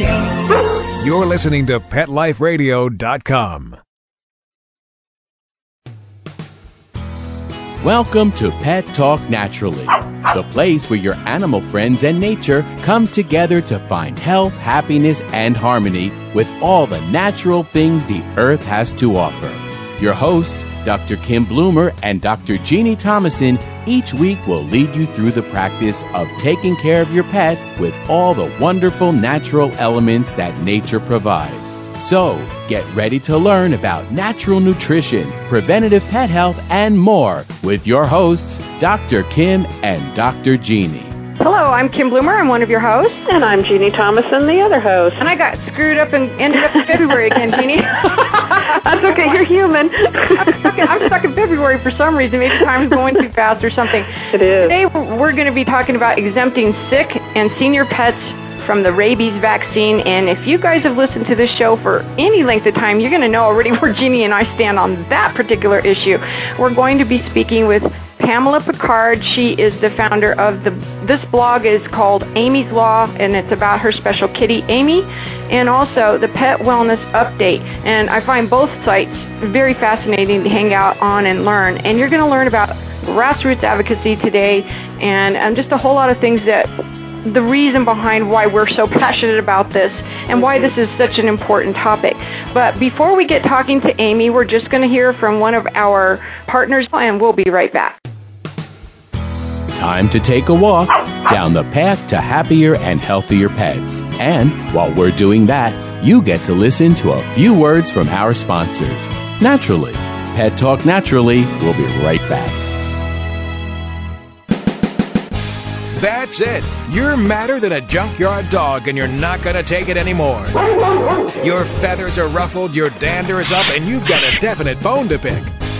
Radio. You're listening to PetLifeRadio.com. Welcome to Pet Talk Naturally, the place where your animal friends and nature come together to find health, happiness, and harmony with all the natural things the earth has to offer. Your hosts, Dr. Kim Bloomer and Dr. Jeannie Thomason, each week will lead you through the practice of taking care of your pets with all the wonderful natural elements that nature provides. So, get ready to learn about natural nutrition, preventative pet health, and more with your hosts, Dr. Kim and Dr. Jeannie. Hello, I'm Kim Bloomer. I'm one of your hosts. And I'm Jeannie Thomason, the other host. And I got screwed up and ended up in February again, Jeannie. That's okay, you're human. I'm, stuck in, I'm stuck in February for some reason. Maybe time's going too fast or something. It is. Today we're going to be talking about exempting sick and senior pets from the rabies vaccine. And if you guys have listened to this show for any length of time, you're going to know already where Jeannie and I stand on that particular issue. We're going to be speaking with Pamela Picard. She is the founder of the. This blog is called Aimee's Law, and it's about her special kitty Aimee, and also the Pet Wellness Update. And I find both sites very fascinating to hang out on and learn. And you're going to learn about grassroots advocacy today, and, and just a whole lot of things that the reason behind why we're so passionate about this and why this is such an important topic. But before we get talking to Aimee, we're just going to hear from one of our partners, and we'll be right back. Time to take a walk down the path to happier and healthier pets. And while we're doing that, you get to listen to a few words from our sponsors. Naturally, Pet Talk Naturally will be right back. That's it. You're madder than a junkyard dog and you're not going to take it anymore. Your feathers are ruffled, your dander is up, and you've got a definite bone to pick.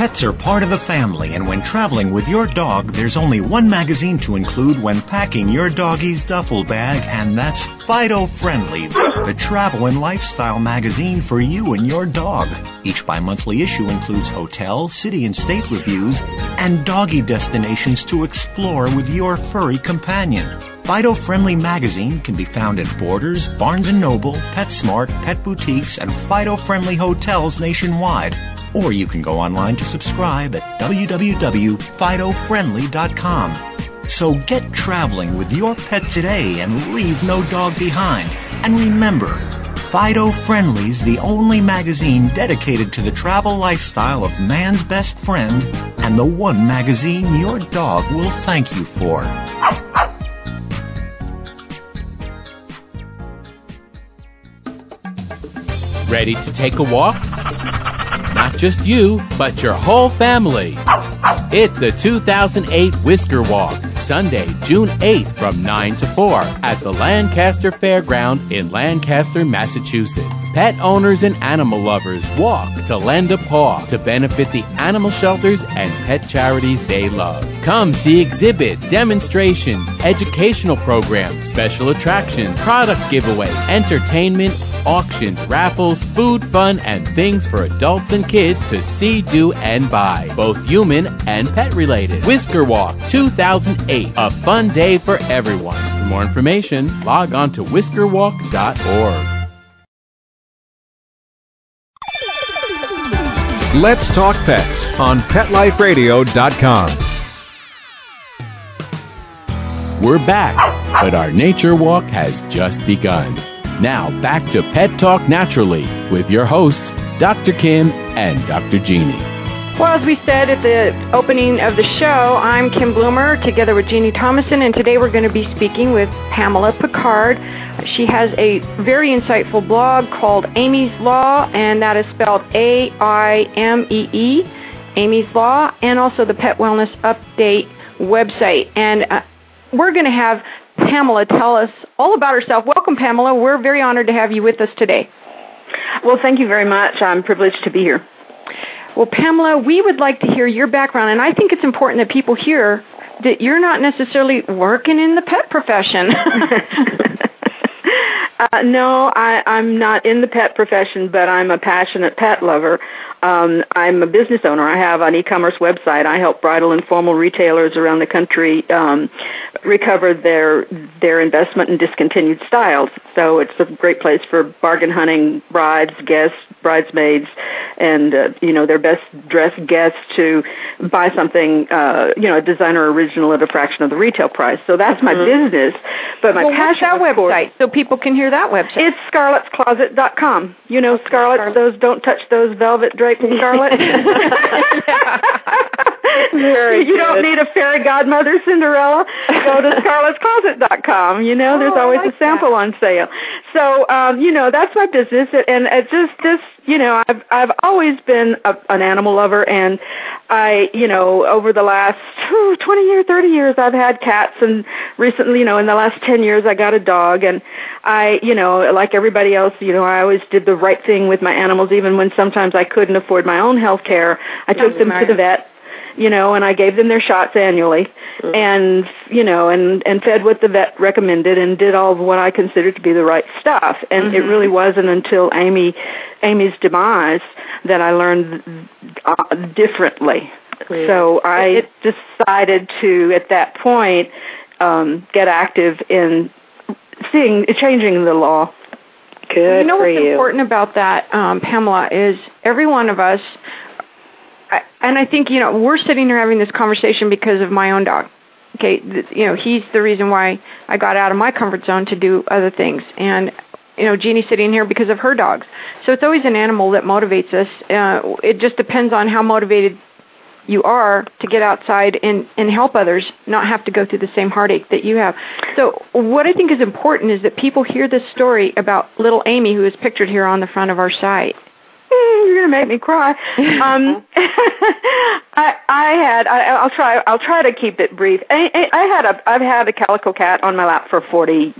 Pets are part of the family, and when traveling with your dog, there's only one magazine to include when packing your doggy's duffel bag, and that's Fido Friendly, the travel and lifestyle magazine for you and your dog. Each bi monthly issue includes hotel, city, and state reviews and doggy destinations to explore with your furry companion. Fido Friendly magazine can be found at Borders, Barnes & Noble, PetSmart, Pet Boutiques, and Fido Friendly hotels nationwide. Or you can go online to subscribe at www.fidofriendly.com. So get traveling with your pet today and leave no dog behind. And remember, Fido Friendly's the only magazine dedicated to the travel lifestyle of man's best friend and the one magazine your dog will thank you for. Ready to take a walk? Not just you, but your whole family. It's the 2008 Whisker Walk, Sunday, June 8th from 9 to 4 at the Lancaster Fairground in Lancaster, Massachusetts. Pet owners and animal lovers walk to lend a paw to benefit the animal shelters and pet charities they love. Come see exhibits, demonstrations, educational programs, special attractions, product giveaways, entertainment, auctions, raffles, food, fun, and things for adults and kids to see, do, and buy, both human and pet related. Whisker Walk 2008, a fun day for everyone. For more information, log on to whiskerwalk.org. Let's Talk Pets on PetLifeRadio.com. We're back, but our nature walk has just begun. Now, back to Pet Talk Naturally with your hosts, Dr. Kim and Dr. Jeannie. Well, as we said at the opening of the show, I'm Kim Bloomer together with Jeannie Thomason, and today we're going to be speaking with Pamela Picard. She has a very insightful blog called Aimee's Law, and that is spelled A I M E E, Aimee's Law, and also the Pet Wellness Update website. And uh, we're going to have Pamela tell us all about herself. Welcome, Pamela. We're very honored to have you with us today. Well, thank you very much. I'm privileged to be here. Well, Pamela, we would like to hear your background, and I think it's important that people hear that you're not necessarily working in the pet profession. uh, no, I, I'm not in the pet profession, but I'm a passionate pet lover. Um, I'm a business owner. I have an e-commerce website. I help bridal and formal retailers around the country um, recover their their investment in discontinued styles. So it's a great place for bargain hunting brides, guests, bridesmaids, and uh, you know their best dressed guests to buy something, uh, you know, a designer original at a fraction of the retail price. So that's my mm-hmm. business. But my well, passion, what's that website, so people can hear that website. It's scarlettscloset.com. You know, Scarlet, those don't touch those velvet drapes draped in scarlet. Very you good. don't need a fairy godmother Cinderella. Go to scarlettscloset.com. You know, there's oh, always like a sample that. on sale. So, um, you know, that's my business, and it's just this. You know, I've I've always been a, an animal lover, and I, you know, over the last whew, 20 years, 30 years, I've had cats, and recently, you know, in the last 10 years, I got a dog, and I, you know, like everybody else, you know, I always did the right thing with my animals, even when sometimes I couldn't afford my own health care. I took them to the vet you know, and I gave them their shots annually, mm-hmm. and you know, and and fed what the vet recommended, and did all of what I considered to be the right stuff. And mm-hmm. it really wasn't until Aimee, Aimee's demise that I learned uh, differently. Mm-hmm. So I it, decided to, at that point, um, get active in seeing changing the law. Good you know what's you. important about that, um, Pamela, is every one of us and I think you know we're sitting here having this conversation because of my own dog. Okay, you know he's the reason why I got out of my comfort zone to do other things, and you know Jeannie's sitting here because of her dogs. So it's always an animal that motivates us. Uh, it just depends on how motivated you are to get outside and and help others, not have to go through the same heartache that you have. So what I think is important is that people hear this story about little Aimee, who is pictured here on the front of our site, you're gonna make me cry. Um, I I had I, I'll try I'll try to keep it brief. I, I had a I've had a calico cat on my lap for 40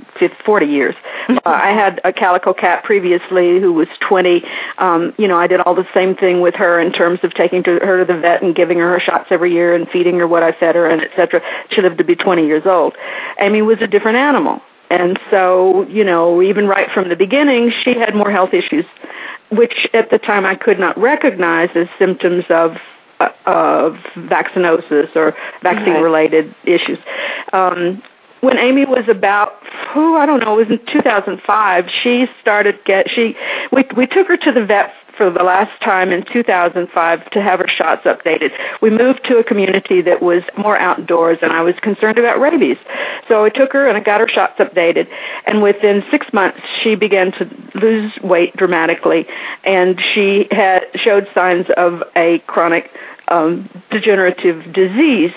40 years. uh, I had a calico cat previously who was 20. Um, you know, I did all the same thing with her in terms of taking to her to the vet and giving her her shots every year and feeding her what I fed her and etc. She lived to be 20 years old. Aimee was a different animal. And so, you know, even right from the beginning, she had more health issues which at the time I could not recognize as symptoms of uh, of vaccinosis or vaccine-related right. issues. Um, when Aimee was about, who I don't know, it was in 2005. She started get she we we took her to the vet for the last time in 2005 to have her shots updated. We moved to a community that was more outdoors and I was concerned about rabies. So I took her and I got her shots updated and within six months she began to lose weight dramatically and she had showed signs of a chronic um, degenerative disease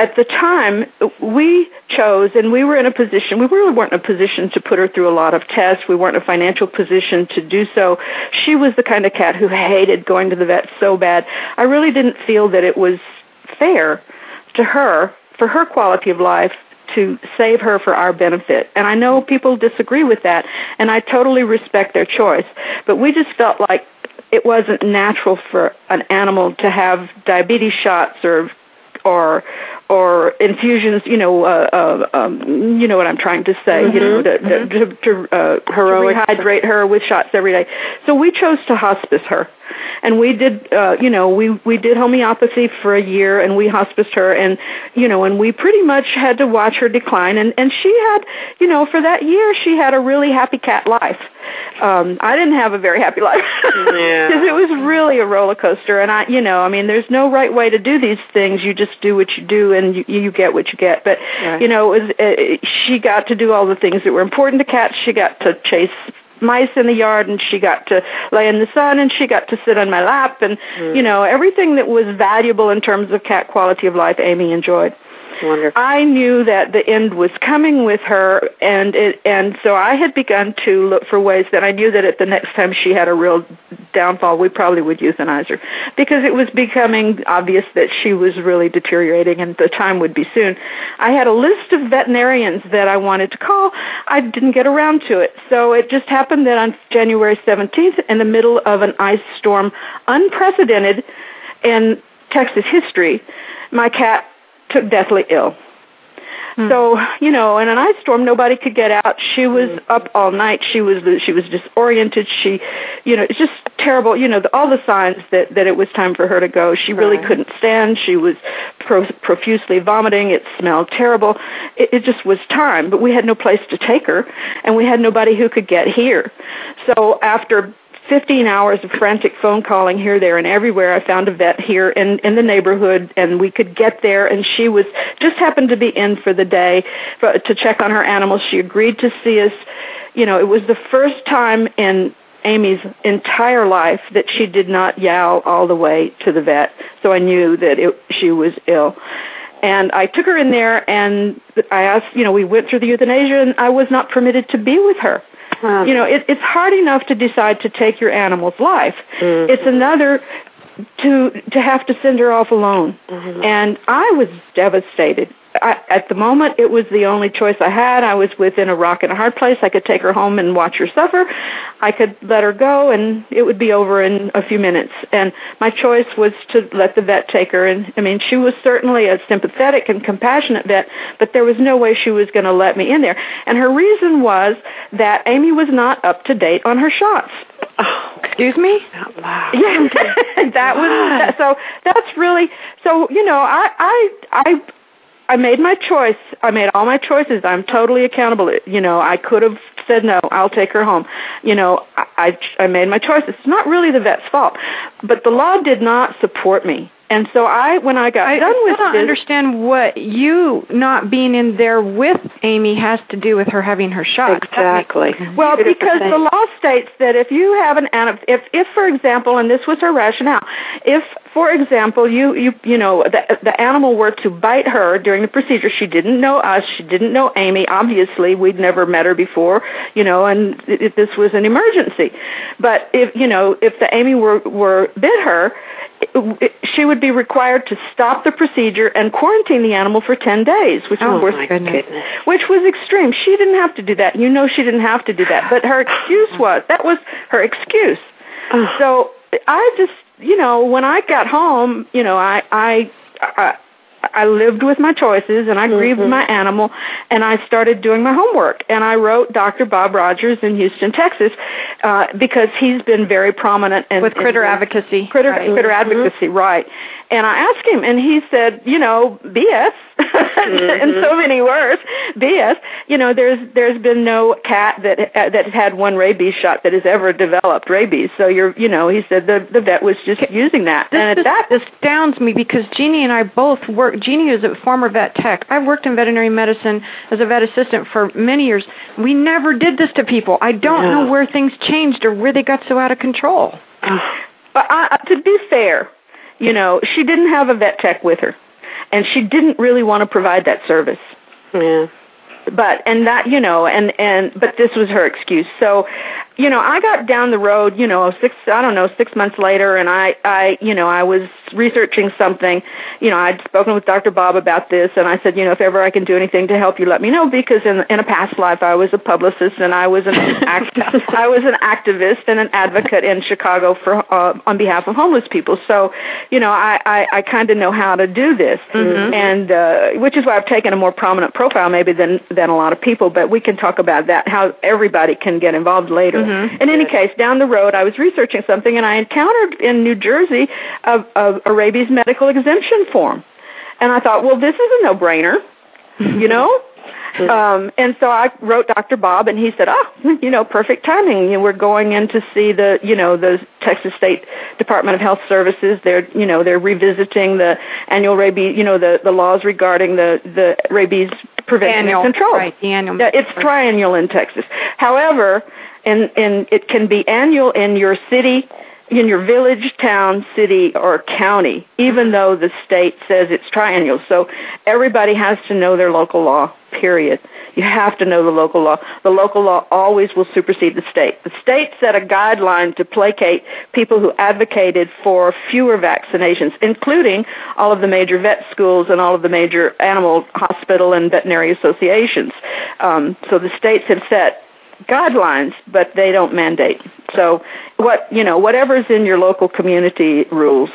at the time, we chose, and we were in a position, we really weren't in a position to put her through a lot of tests. We weren't in a financial position to do so. She was the kind of cat who hated going to the vet so bad. I really didn't feel that it was fair to her, for her quality of life, to save her for our benefit. And I know people disagree with that, and I totally respect their choice. But we just felt like it wasn't natural for an animal to have diabetes shots or or or infusions, you know, uh, uh, um, you know what I'm trying to say, mm-hmm. you know, to, mm-hmm. to, to, uh, Heroic. to rehydrate her with shots every day. So we chose to hospice her and we did uh you know we we did homeopathy for a year and we hospiced her and you know and we pretty much had to watch her decline. And and she had you know for that year she had a really happy cat life. Um i didn't have a very happy life. Because yeah. it was really a roller coaster. And i you know i mean there's no right way to do these things. You just do what you do and you you get what you get. But right. you know it was uh, she got to do all the things that were important to cats. She got to chase mice in the yard and she got to lay in the sun and she got to sit on my lap and mm. you know everything that was valuable in terms of cat quality of life amy enjoyed Wonderful. I knew that the end was coming with her, and it, and so I had begun to look for ways that I knew that at the next time she had a real downfall, we probably would euthanize her because it was becoming obvious that she was really deteriorating, and the time would be soon. I had a list of veterinarians that I wanted to call. I didn't get around to it, so it just happened that on January 17th, in the middle of an ice storm, unprecedented in Texas history, my cat took deathly ill. Hmm. So, you know, in an ice storm, nobody could get out. She was hmm. up all night. She was she was disoriented. She, you know, it's just terrible. You know, the, all the signs that that it was time for her to go. She really right. couldn't stand. She was pro- profusely vomiting. It smelled terrible. It, it just was time. But we had no place to take her, and we had nobody who could get here. So after 15 hours of frantic phone calling here, there, and everywhere. I found a vet here in in the neighborhood, and we could get there. And she was just happened to be in for the day for, to check on her animals. She agreed to see us. You know, it was the first time in Aimee's entire life that she did not yowl all the way to the vet. So I knew that it, she was ill. And I took her in there and I asked, you know, we went through the euthanasia and I was not permitted to be with her. Um, you know, it, it's hard enough to decide to take your animal's life. Mm-hmm. It's another to to have to send her off alone. Mm-hmm. And I was devastated. I, at the moment, it was the only choice I had. I was within a rock and a hard place. I could take her home and watch her suffer. I could let her go, and it would be over in a few minutes. And my choice was to let the vet take her. And I mean, she was certainly a sympathetic and compassionate vet, but there was no way she was going to let me in there. And her reason was that Aimee was not up to date on her shots. Oh, excuse me? Wow. Yeah, that was so. That's really so. You know, I I I I made my choice. I made all my choices. I'm totally accountable. You know, I could have said no. I'll take her home. You know, I I, I made my choice. It's not really the vet's fault, but the law did not support me. And so I, when I got I done with this, I don't understand what you not being in there with Aimee has to do with her having her shot. Exactly. Well, because the law states that if you have an if if for example, and this was her rationale, if for example you you you know the the animal were to bite her during the procedure, she didn't know us, she didn't know Aimee. Obviously, we'd never met her before, you know, and if this was an emergency. But if you know if the Aimee were were bit her she would be required to stop the procedure and quarantine the animal for 10 days, which oh was goodness. which was extreme. She didn't have to do that. You know she didn't have to do that, but her excuse was that was her excuse. So I just, you know, when I got home, you know, I I, I I lived with my choices and I grieved mm-hmm. my animal and I started doing my homework and I wrote Dr. Bob Rogers in Houston, Texas, uh, because he's been very prominent in, with critter advocacy. Critter, right. critter advocacy, mm-hmm. right. And I asked him, and he said, you know, BS, mm-hmm. in so many words, BS. You know, there's there's been no cat that uh, that had one rabies shot that has ever developed rabies. So you're, you know, he said the the vet was just using that, this and is, that astounds me because Jeannie and I both work. Jeannie is a former vet tech. I've worked in veterinary medicine as a vet assistant for many years. We never did this to people. I don't no. know where things changed or where they got so out of control. But I, to be fair, you know, she didn't have a vet tech with her, and she didn't really want to provide that service. Yeah. But and that you know and and but this was her excuse. So you know, I got down the road, you know, six, I don't know, six months later, and I, I, you know, I was researching something. You know, I'd spoken with Dr. Bob about this, and I said, you know, if ever I can do anything to help you, let me know, because in in a past life I was a publicist and I was an act, I was an activist and an advocate in Chicago for uh, on behalf of homeless people. So, you know, I, I, I kind of know how to do this, mm-hmm. and uh, which is why I've taken a more prominent profile maybe than than a lot of people. But we can talk about that, how everybody can get involved later. Mm-hmm. In any case, down the road, I was researching something, and I encountered in New Jersey a, a, a rabies medical exemption form, and I thought, well, this is a no-brainer, you know. Um, and so I wrote Dr. Bob, and he said, "Oh, you know, perfect timing. You know, we're going in to see the, you know, the Texas State Department of Health Services. They're, you know, they're revisiting the annual rabies, you know, the the laws regarding the the rabies prevention annual, and control. Right, the annual. Yeah, it's triennial in Texas. However, and and it can be annual in your city in your village, town, city, or county, even though the state says it's triennial. So everybody has to know their local law, period. You have to know the local law. The local law always will supersede the state. The state set a guideline to placate people who advocated for fewer vaccinations, including all of the major vet schools and all of the major animal hospital and veterinary associations. Um, so the states have set guidelines, but they don't mandate. So what you know, whatever's in your local community rules.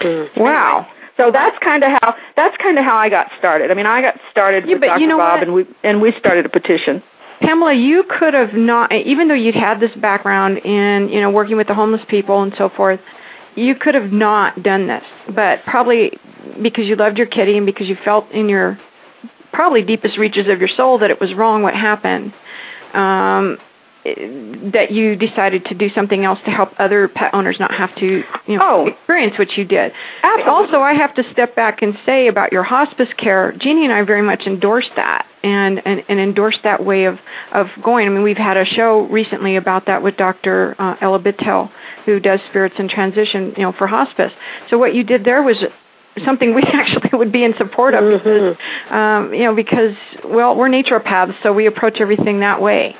Mm. Wow. So that's kind of how that's kind of how I got started. I mean, I got started Yeah, with Dr. you know Bob, what? and we and we started a petition. Pamela, you could have not, even though you'd had this background in, you know, working with the homeless people and so forth, you could have not done this. But probably because you loved your kitty and because you felt in your probably deepest reaches of your soul that it was wrong what happened, um, that you decided to do something else to help other pet owners not have to, you know, Oh. experience what you did. Absolutely. Also, I have to step back and say about your hospice care, Jeannie and I very much endorse that and, and, and endorse that way of, of going. I mean, we've had a show recently about that with Dr. Uh, Ella Bittel, who does spirits in transition, you know, for hospice. So what you did there was something we actually would be in support of because, um, you know, because, well, we're naturopaths, so we approach everything that way.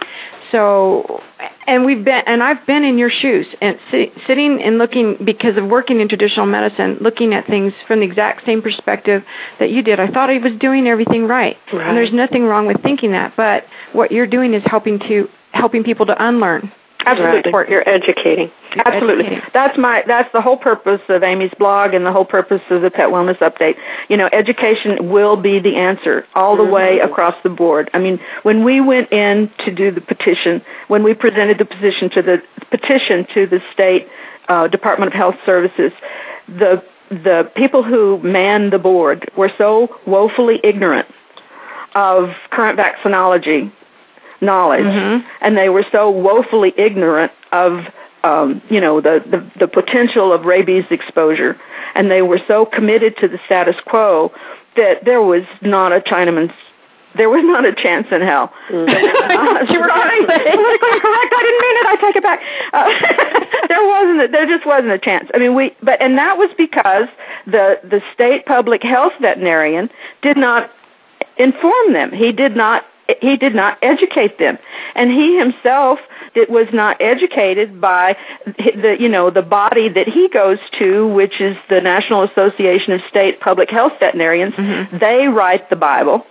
So, and we've been, and I've been in your shoes and si- sitting and looking because of working in traditional medicine, looking at things from the exact same perspective that you did. I thought I was doing everything right, Right. and there's nothing wrong with thinking that. But what you're doing is helping to helping people to unlearn. Absolutely. Right. You're educating. Absolutely. educating. That's my that's the whole purpose of Aimee's blog and the whole purpose of the Pet Wellness Update. You know, education will be the answer all the way across the board. I mean, when we went in to do the petition, when we presented the petition to the petition to the state uh, Department of Health Services, the the people who man the board were so woefully ignorant of current vaccinology knowledge, and they were so woefully ignorant of um, you know the, the the potential of rabies exposure, and they were so committed to the status quo that there was not a Chinaman's. There was not a chance in hell. Mm. you were correct. correct. I didn't mean it. I take it back. Uh, there wasn't. A, there just wasn't a chance. I mean, we. But and that was because the the state public health veterinarian did not inform them. He did not he did not educate them, and he himself it was not educated by the you know the body that he goes to, which is the National Association of State Public Health Veterinarians. Mm-hmm. They write the Bible,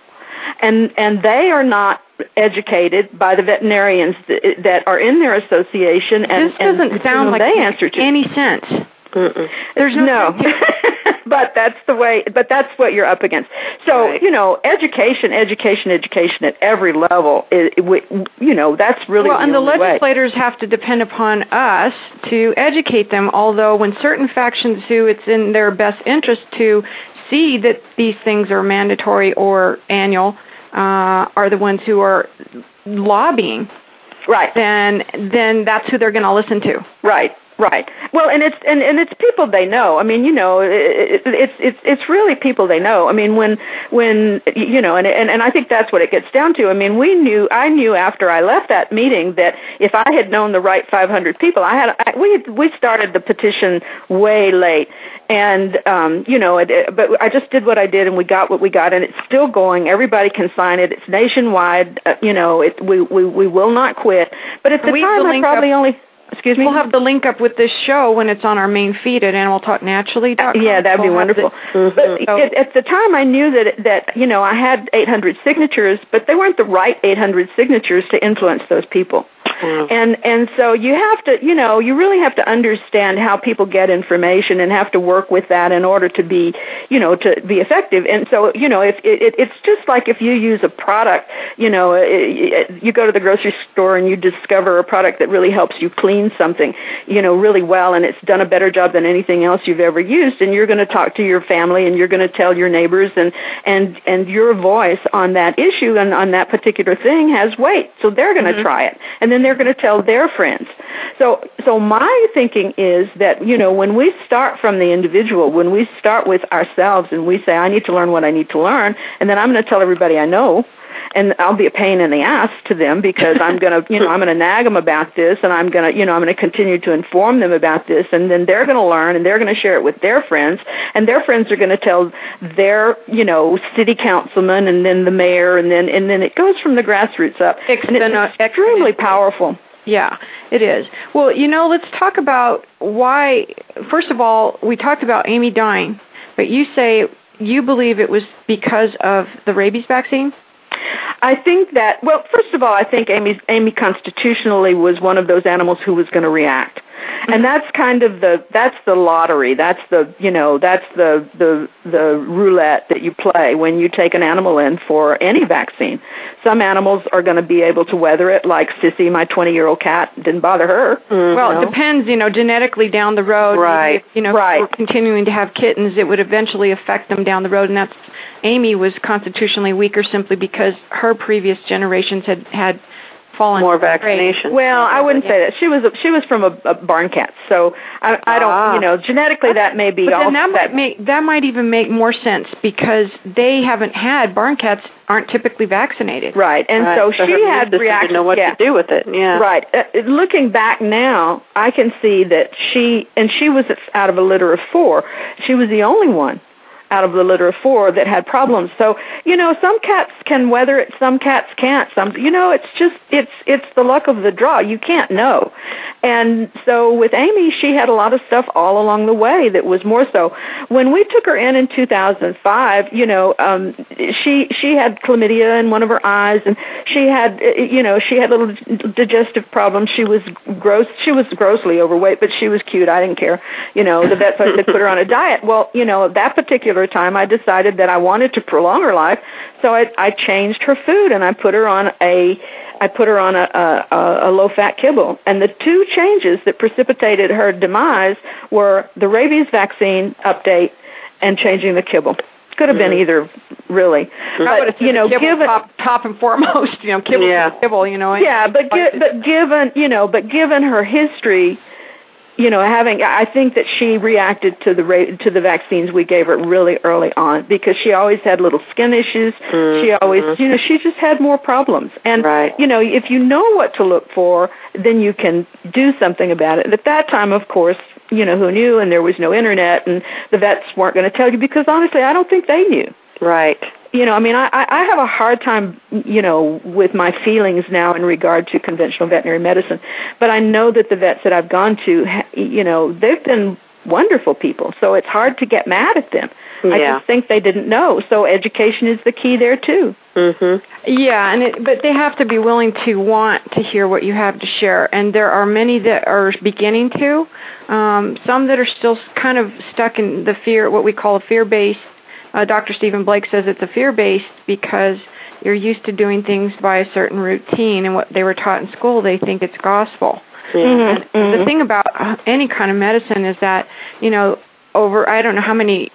and and they are not educated by the veterinarians that, that are in their association. And this doesn't and, sound you know, like they answer to any sense. There's no, but that's the way. But that's what you're up against. So Right. you know, education, education, education at every level. It, it, we- you know, that's really well, the and the only way. legislators have to depend upon us to educate them. Although, when certain factions do, it's in their best interest to see that these things are mandatory or annual, uh, are the ones who are lobbying. Right. Then, then that's who they're going to listen to. Right. Right. Well, and it's and, and it's people they know. I mean, you know, it, it, it's it's it's really people they know. I mean, when when you know, and and and I think that's what it gets down to. I mean, we knew I knew after I left that meeting that if I had known the right 500 people, I had I, we had, we started the petition way late, and um, you know, it, it, but I just did what I did, and we got what we got, and it's still going. Everybody can sign it. It's nationwide. Uh, you know, it we we we will not quit. But at the We time, I probably up- only. Excuse me. We'll have the link up with this show when it's on our main feed at animaltalknaturally.com. Yeah, that'd be We'll wonderful. the- But So- at, at the time, I knew that that you know I had 800 signatures, but they weren't the right 800 signatures to influence those people. Mm. And and so you have to you know you really have to understand how people get information and have to work with that in order to be you know to be effective. And so you know if it, it, it's just like if you use a product, you know it, it, you go to the grocery store and you discover a product that really helps you clean something, you know really well, and it's done a better job than anything else you've ever used. And you're going to talk to your family and you're going to tell your neighbors and and and your voice on that issue and on that particular thing has weight. So they're going to mm-hmm. try it, and then they're going to tell their friends. So so my thinking is that you know when we start from the individual, when we start with ourselves and we say I need to learn what I need to learn, and then I'm going to tell everybody I know. And I'll be a pain in the ass to them because I'm going to, you know, I'm going to nag them about this and I'm going to, you know, I'm going to continue to inform them about this and then they're going to learn and they're going to share it with their friends and their friends are going to tell their, you know, city councilman and then the mayor and then, and then it goes from the grassroots up. And it's extremely powerful. Yeah, it is. Well, you know, let's talk about why. First of all, we talked about Aimee dying, but you say you believe it was because of the rabies vaccine? I think that well, first of all, I think Aimee Aimee constitutionally was one of those animals who was going to react. And that's kind of the that's the lottery. That's the you know that's the the the roulette that you play when you take an animal in for any vaccine. Some animals are going to be able to weather it, like Sissy, my 20 year old cat, didn't bother her. Mm-hmm. Well, it depends, you know, genetically down the road. Right. If, you know, right. we're continuing to have kittens, it would eventually affect them down the road, and that's Aimee was constitutionally weaker simply because her previous generations had had fallen more vaccination. Well, I wouldn't say that. She was a, she was from a, a barn cat, so I, I don't. Ah. You know, genetically that may be. But all, then that might make that might even make more sense because they haven't had barn cats aren't typically vaccinated. Right, and Right, so, so she her immune had system reactions. didn't know what yeah. to do with it. Yeah. Right. Uh, looking back now, I can see that she and she was out of a litter of four. She was the only one out of the litter of four that had problems. So, you know, some cats can weather it, some cats can't. Some, you know, it's just it's it's the luck of the draw. You can't know. And so with Aimee, she had a lot of stuff all along the way that was more so. When we took her in in 2005, you know, um she she had chlamydia in one of her eyes and she had you know, she had little digestive problems. She was gross she was grossly overweight, but she was cute. I didn't care. You know, the vet said put her on a diet. Well, you know, that particular time I decided that I wanted to prolong her life, so I I changed her food and I put her on a I put her on a, a, a low fat kibble. And the two changes that precipitated her demise were the rabies vaccine update and changing the kibble. Could have been either, really. I would have But, you know, kibble given, top, top and foremost, you know, kibble, Yeah. kibble, you know. yeah, but gi- but given you know, but given her history, you know, having I think that she reacted to the ra- to the vaccines we gave her really early on because she always had little skin issues. She mm-hmm. always, you know, she just had more problems. And Right. you know, if you know what to look for, then you can do something about it. At that time, of course, you know, who knew? And there was no internet, and the vets weren't going to tell you because honestly, I don't think they knew Right. You know, I mean, I, I have a hard time, you know, with my feelings now in regard to conventional veterinary medicine. But I know that the vets that I've gone to, you know, they've been wonderful people. So it's hard to get mad at them. I just think they didn't know. So education is the key there too. Mhm. Yeah, and it, but they have to be willing to want to hear what you have to share, and there are many that are beginning to. Um, some that are still kind of stuck in the fear, what we call a fear-based. Uh, Dr. Stephen Blake says it's a fear-based because you're used to doing things by a certain routine, and what they were taught in school, they think it's gospel. Mm-hmm. And the thing about uh, any kind of medicine is that, you know, over I don't know how many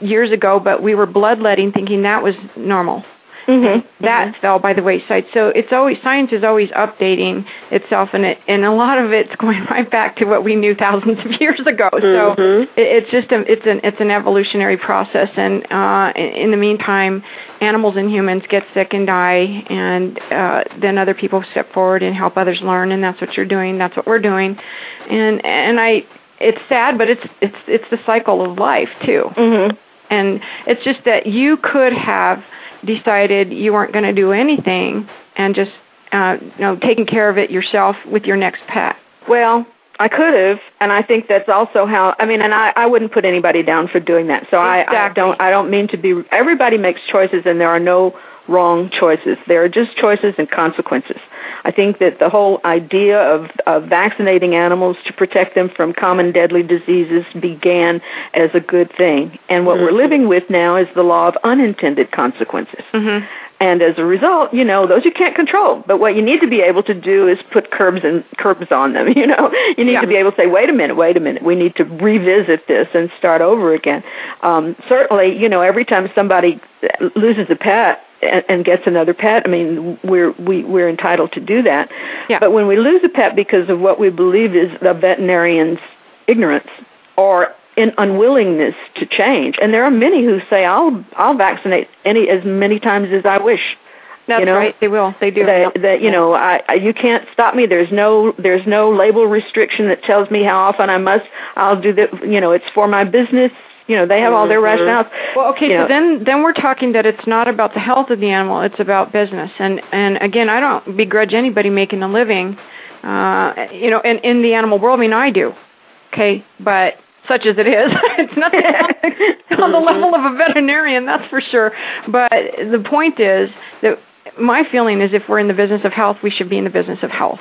years ago, but we were bloodletting thinking that was normal. Mm-hmm. That fell by the wayside. So it's always science is always updating itself, and it and a lot of it's going right back to what we knew thousands of years ago. So it, it's just a, it's an it's an evolutionary process, and uh, in, in the meantime, animals and humans get sick and die, and uh, then other people step forward and help others learn, and that's what you're doing. That's what we're doing, and and I it's sad, but it's it's it's the cycle of life too. Mm-hmm. And it's just that you could have decided you weren't going to do anything and just uh, you know taking care of it yourself with your next pet. Well, I could have, and I think that's also how. I mean, and I, I wouldn't put anybody down for doing that. So I, I don't. I don't mean to be. Everybody makes choices, and there are no wrong choices. There are just choices and consequences. I think that the whole idea of, of vaccinating animals to protect them from common deadly diseases began as a good thing. And what we're living with now is the law of unintended consequences. Mm-hmm. And as a result, you know, those you can't control. But what you need to be able to do is put curbs and curbs on them. You know, you need Yeah. to be able to say, wait a minute, wait a minute. We need to revisit this and start over again. Um, certainly, you know, every time somebody loses a pet and, and gets another pet, I mean, we're we, we're entitled to do that. Yeah. But when we lose a pet because of what we believe is the veterinarian's ignorance or in unwillingness to change. And there are many who say, "I'll I'll vaccinate any as many times as I wish." That's you know? right. They will. They do. That, that you know, I, I you can't stop me. There's no there's no label restriction that tells me how often I must. I'll do the. You know, it's for my business. You know, they have all their Mm-hmm. rationales. Well, okay, You so know, then then we're talking that it's not about the health of the animal; it's about business. And and again, I don't begrudge anybody making a living, uh, you know, in in the animal world. I mean, I do. Okay, but such as it is, it's nothing on, on the level of a veterinarian, that's for sure. But the point is that my feeling is if we're in the business of health, we should be in the business of health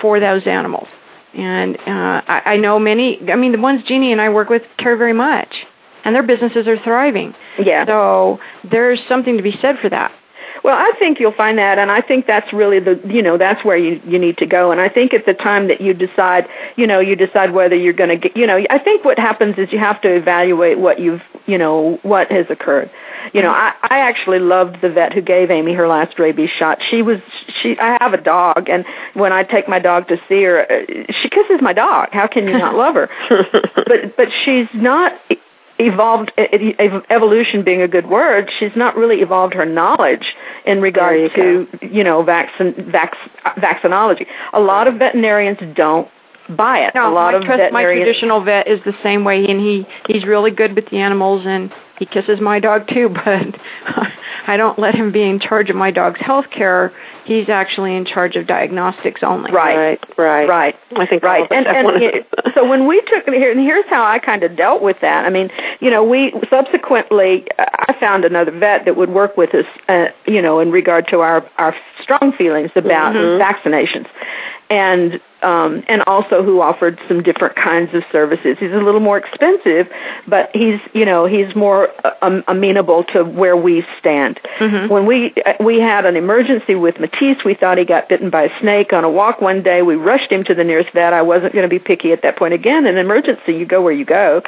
for those animals. And uh, I, I know many. I mean, the ones Jeannie and I work with care very much, and their businesses are thriving. Yeah. So there's something to be said for that. Well, I think you'll find that, and I think that's really the, you know, that's where you you need to go. And I think at the time that you decide, you know, you decide whether you're going to get, you know, I think what happens is you have to evaluate what you've, you know, what has occurred. You know, I I actually loved the vet who gave Aimee her last rabies shot. She was she I have a dog, and when I take my dog to see her, uh, she kisses my dog. How can you not love her? but but she's not evolved evolution being a good word she's not really evolved her knowledge in regard to you know vaccine vac, vaccinology. A lot of veterinarians don't buy it. No, a lot my of trust, my traditional vet is the same way, and he he's really good with the animals, and he kisses my dog too. But I don't let him be in charge of my dog's health care. He's actually in charge of diagnostics only. right right. right I think right. and and of so when we took it here and here's how i kind of dealt with that i mean you know we subsequently i found another vet that would work with us uh, you know in regard to our our strong feelings about Mm-hmm. vaccinations and um and also who offered some different kinds of services. He's a little more expensive but he's you know he's more uh, um, amenable to where we stand. When we uh, we had an emergency with Matisse we thought he got bitten by a snake on a walk one day. We rushed him to the nearest vet. I wasn't going to be picky at that point again. In an emergency you go where you go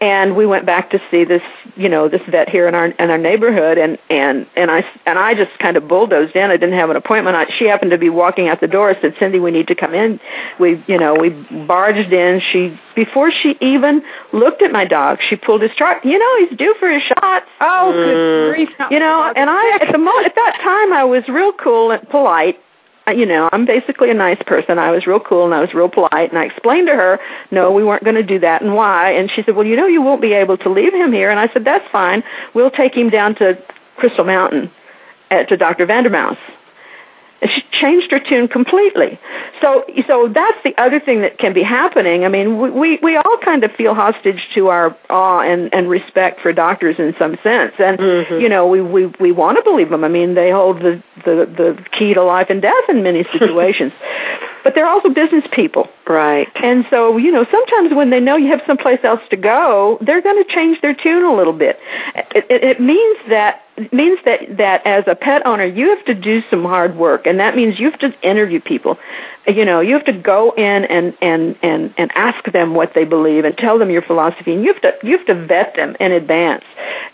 and we went back to see this you know this vet here in our in our neighborhood and and and I and I just kind of bulldozed in. I didn't have an appointment. I, she happened to be walking out the door i said Cindy we need to come in. We you know we barged in. She before she even looked at my dog she pulled his chart you know he's due for his shots. Oh, good mm. grief! you know and I at the moment at that time I was real cool and polite you know, I'm basically a nice person. I was real cool and I was real polite and I explained to her, no, we weren't going to do that and why. And she said, well, you know, you won't be able to leave him here. And I said, that's fine. We'll take him down to Crystal Mountain uh, to Dr. Vandermouse. She changed her tune completely. So, so that's the other thing that can be happening. I mean, we, we, we all kind of feel hostage to our awe and, and respect for doctors in some sense. And, mm-hmm. you know, we, we, we want to believe them. I mean, they hold the, the, the key to life and death in many situations. but they're also business people. Right. And so, you know, sometimes when they know you have someplace else to go, they're going to change their tune a little bit. It, it, it means that it means that that as a pet owner, you have to do some hard work, and that means you have to interview people. You know, you have to go in and and and and ask them what they believe and tell them your philosophy, and you have to you have to vet them in advance.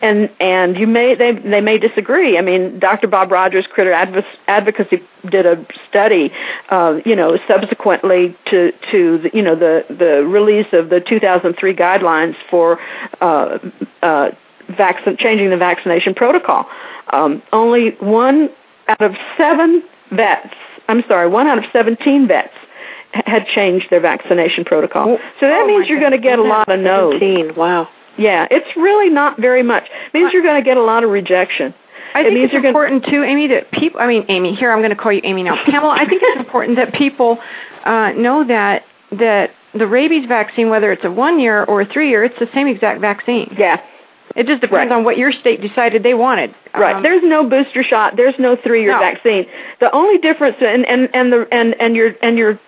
And and you may they they may disagree. I mean, Dr. Bob Rogers, Critter Adv- Advocacy, did a study, uh, you know, subsequently to to the, you know the the release of the 2003 guidelines for uh, uh, vaccine changing the vaccination protocol. Um, only one out of seven vets, I'm sorry, one out of 17 vets had changed their vaccination protocol. So that Oh, means you're going to get a lot of no's. 17. Wow. Yeah, it's really not very much. It means you're going to get a lot of rejection. I it think means it's you're gonna- important too, Aimee, that people. I mean, Aimee. Here, I'm going to call you Aimee now. Pamela. I think it's important that people uh, know that that the rabies vaccine, whether it's a one year or a three year, it's the same exact vaccine. Yeah, It just depends Right. on what your state decided they wanted. Right. Um, There's no booster shot. There's no three-year No. vaccine. The only difference, and and and the and and your and your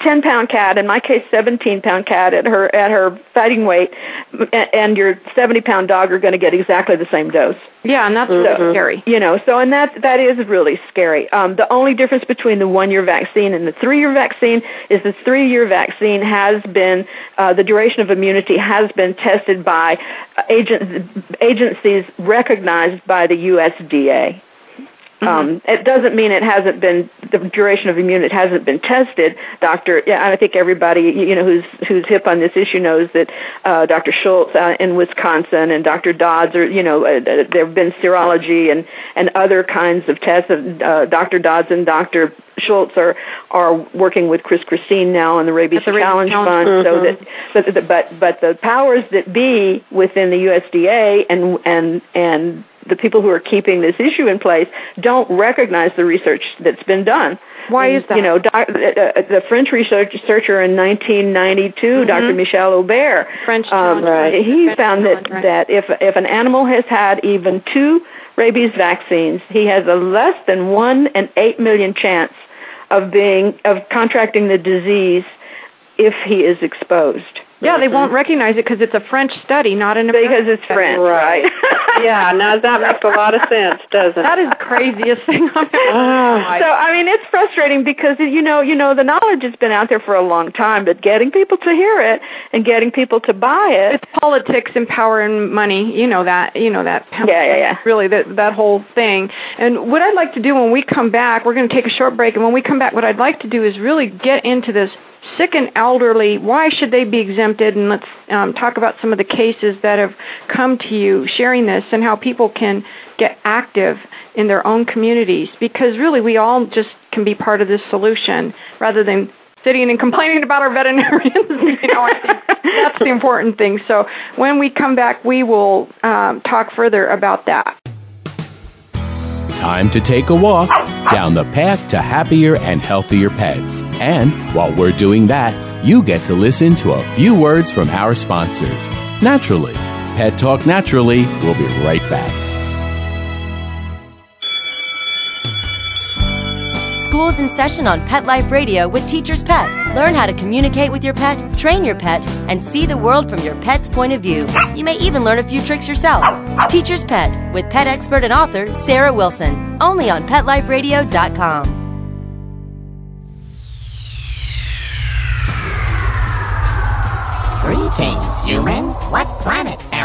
10 pound cat, in my case 17 pound cat at her at her fighting weight, and, and your 70 pound dog are going to get exactly the same dose. yeah, and that's So, scary. You know, so and that that is really scary. Um, the only difference between the one year vaccine and the three year vaccine is the three year vaccine has been uh, the duration of immunity has been tested by agent, agencies recognized by the USDA. Um, it doesn't mean it hasn't been the duration of immunity hasn't been tested. Doctor, yeah, I think everybody you know who's who's hip on this issue knows that uh, Dr. Schultz uh, in Wisconsin and Dr. Dodds are you know uh, there have been serology and and other kinds of tests. Of, uh, Dr. Dodds and Dr. Schultz are are working with Kris Christine now on the Rabies the Challenge Rabies Fund, Challenge. so that but but but the powers that be within the USDA and and and the people who are keeping this issue in place don't recognize the research that's been done. Why is that? You know, doc, uh, the French researcher in 1992, Dr. Michel Aubert, Mm-hmm. French um, right. he French found that right. that if if an animal has had even two rabies vaccines, he has a less than one in eight million chance of being of contracting the disease if he is exposed. Yeah, they won't recognize it because it's a French study, not an American. because it's French, right? yeah, now that makes a lot of sense, doesn't it? That is the craziest thing I've ever oh. So I mean, it's frustrating because you know, you know, the knowledge has been out there for a long time, but getting people to hear it and getting people to buy it. It's politics and power and money. You know that. You know that. Yeah, yeah, yeah. Really, that that whole thing. And what I'd like to do when we come back, we're going to take a short break, and when we come back, what I'd like to do is really get into this sick and elderly. Why should they be exempted? And let's um, talk about some of the cases that have come to you, sharing this, and how people can get active in their own communities. Because really, we all just can be part of this solution rather than sitting and complaining about our veterinarians. you know, that's the important thing. So when we come back, we will um, talk further about that. Time to take a walk down the path to happier and healthier pets. And while we're doing that, you get to listen to a few words from our sponsors. Naturally, Pet Talk Naturally will be right back. School's in session on Pet Life Radio with Teacher's Pet. Learn how to communicate with your pet, train your pet, and see the world from your pet's point of view. You may even learn a few tricks yourself. Teacher's Pet with pet expert and author Sarah Wilson. Only on PetLifeRadio.com. Greetings, human. What planet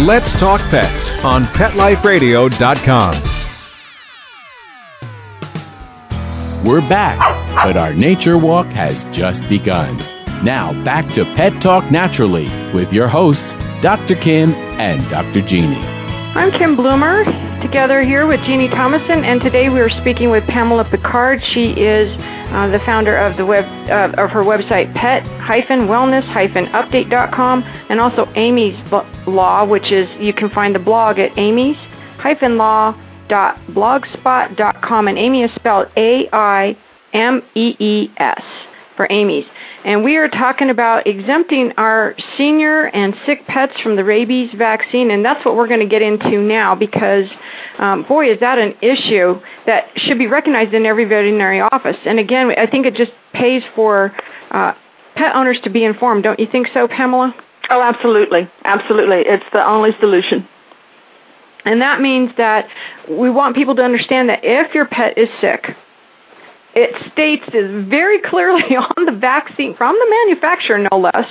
Let's Talk Pets on PetLifeRadio.com. We're back, but our nature walk has just begun. Now back to Pet Talk Naturally with your hosts, Dr. Kim and Dr. Jeannie. I'm Kim Bloomer, together here with Jeannie Thomason, and today we are speaking with Pamela Picard. She is uh, the founder of the web uh, of her website pet-wellness-update.com, and also Aimee's Law, which is you can find the blog at amy's-law.blogspot.com, and Aimee is spelled A I M E E S for Aimee's. And we are talking about exempting our senior and sick pets from the rabies vaccine, and that's what we're going to get into now because, um, boy, is that an issue that should be recognized in every veterinary office. And again, I think it just pays for uh, pet owners to be informed. Don't you think so, Pamela? Oh, absolutely, absolutely. It's the only solution. And that means that we want people to understand that if your pet is sick, it states this very clearly on the vaccine from the manufacturer, no less,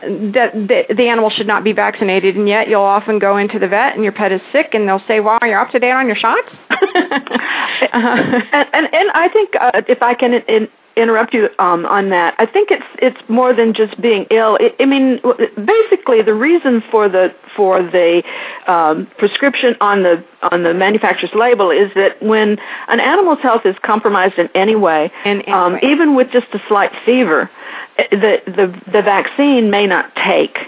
that the, the animal should not be vaccinated. And yet, you'll often go into the vet and your pet is sick, and they'll say, "Well, you're up to date on your shots." and, and and I think uh, if I can in, interrupt you um, on that. I think it's it's more than just being ill. I, I mean, basically, the reason for the for the um, prescription on the on the manufacturer's label is that when an animal's health is compromised in any way, and um, even with just a slight fever, the the the vaccine may not take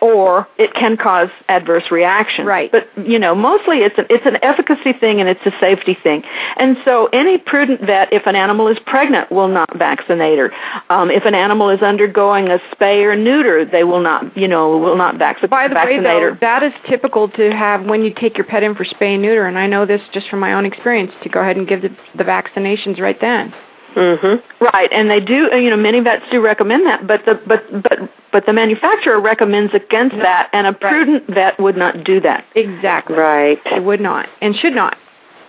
or it can cause adverse reaction. Right. But you know, mostly it's an it's an efficacy thing and it's a safety thing. And so any prudent vet, if an animal is pregnant, will not vaccinate her. Um, if an animal is undergoing a spay or neuter, they will not you know will not vac- By the vaccinate way, though, her. that is typical to have when you take your pet in for spay and neuter, and I know this just from my own experience to go ahead and give the, the vaccinations right then. Mm-hmm. Right, and they do. You know, many vets do recommend that, but the but but but the manufacturer recommends against that, and a prudent vet would not do that. Exactly. Right. It would not and should not.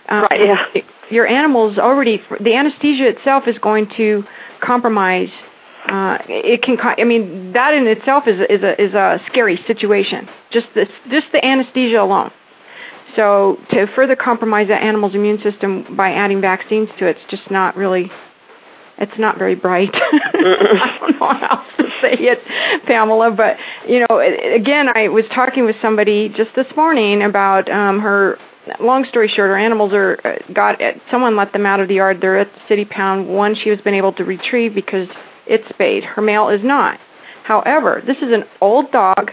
Um, Right, yeah. Your animal's already the anesthesia itself is going to compromise. Uh, it can. I mean, that in itself is a, is a is a scary situation. Just this, just the anesthesia alone. So to further compromise that animal's immune system by adding vaccines to it, it's just not really. It's not very bright. I don't know how else to say it, Pamela. But you know, again, I was talking with somebody just this morning about um, her. Long story short, her animals are uh, got. Someone let them out of the yard. They're at the city pound. One she has been able to retrieve because it's spayed. Her male is not. However, this is an old dog,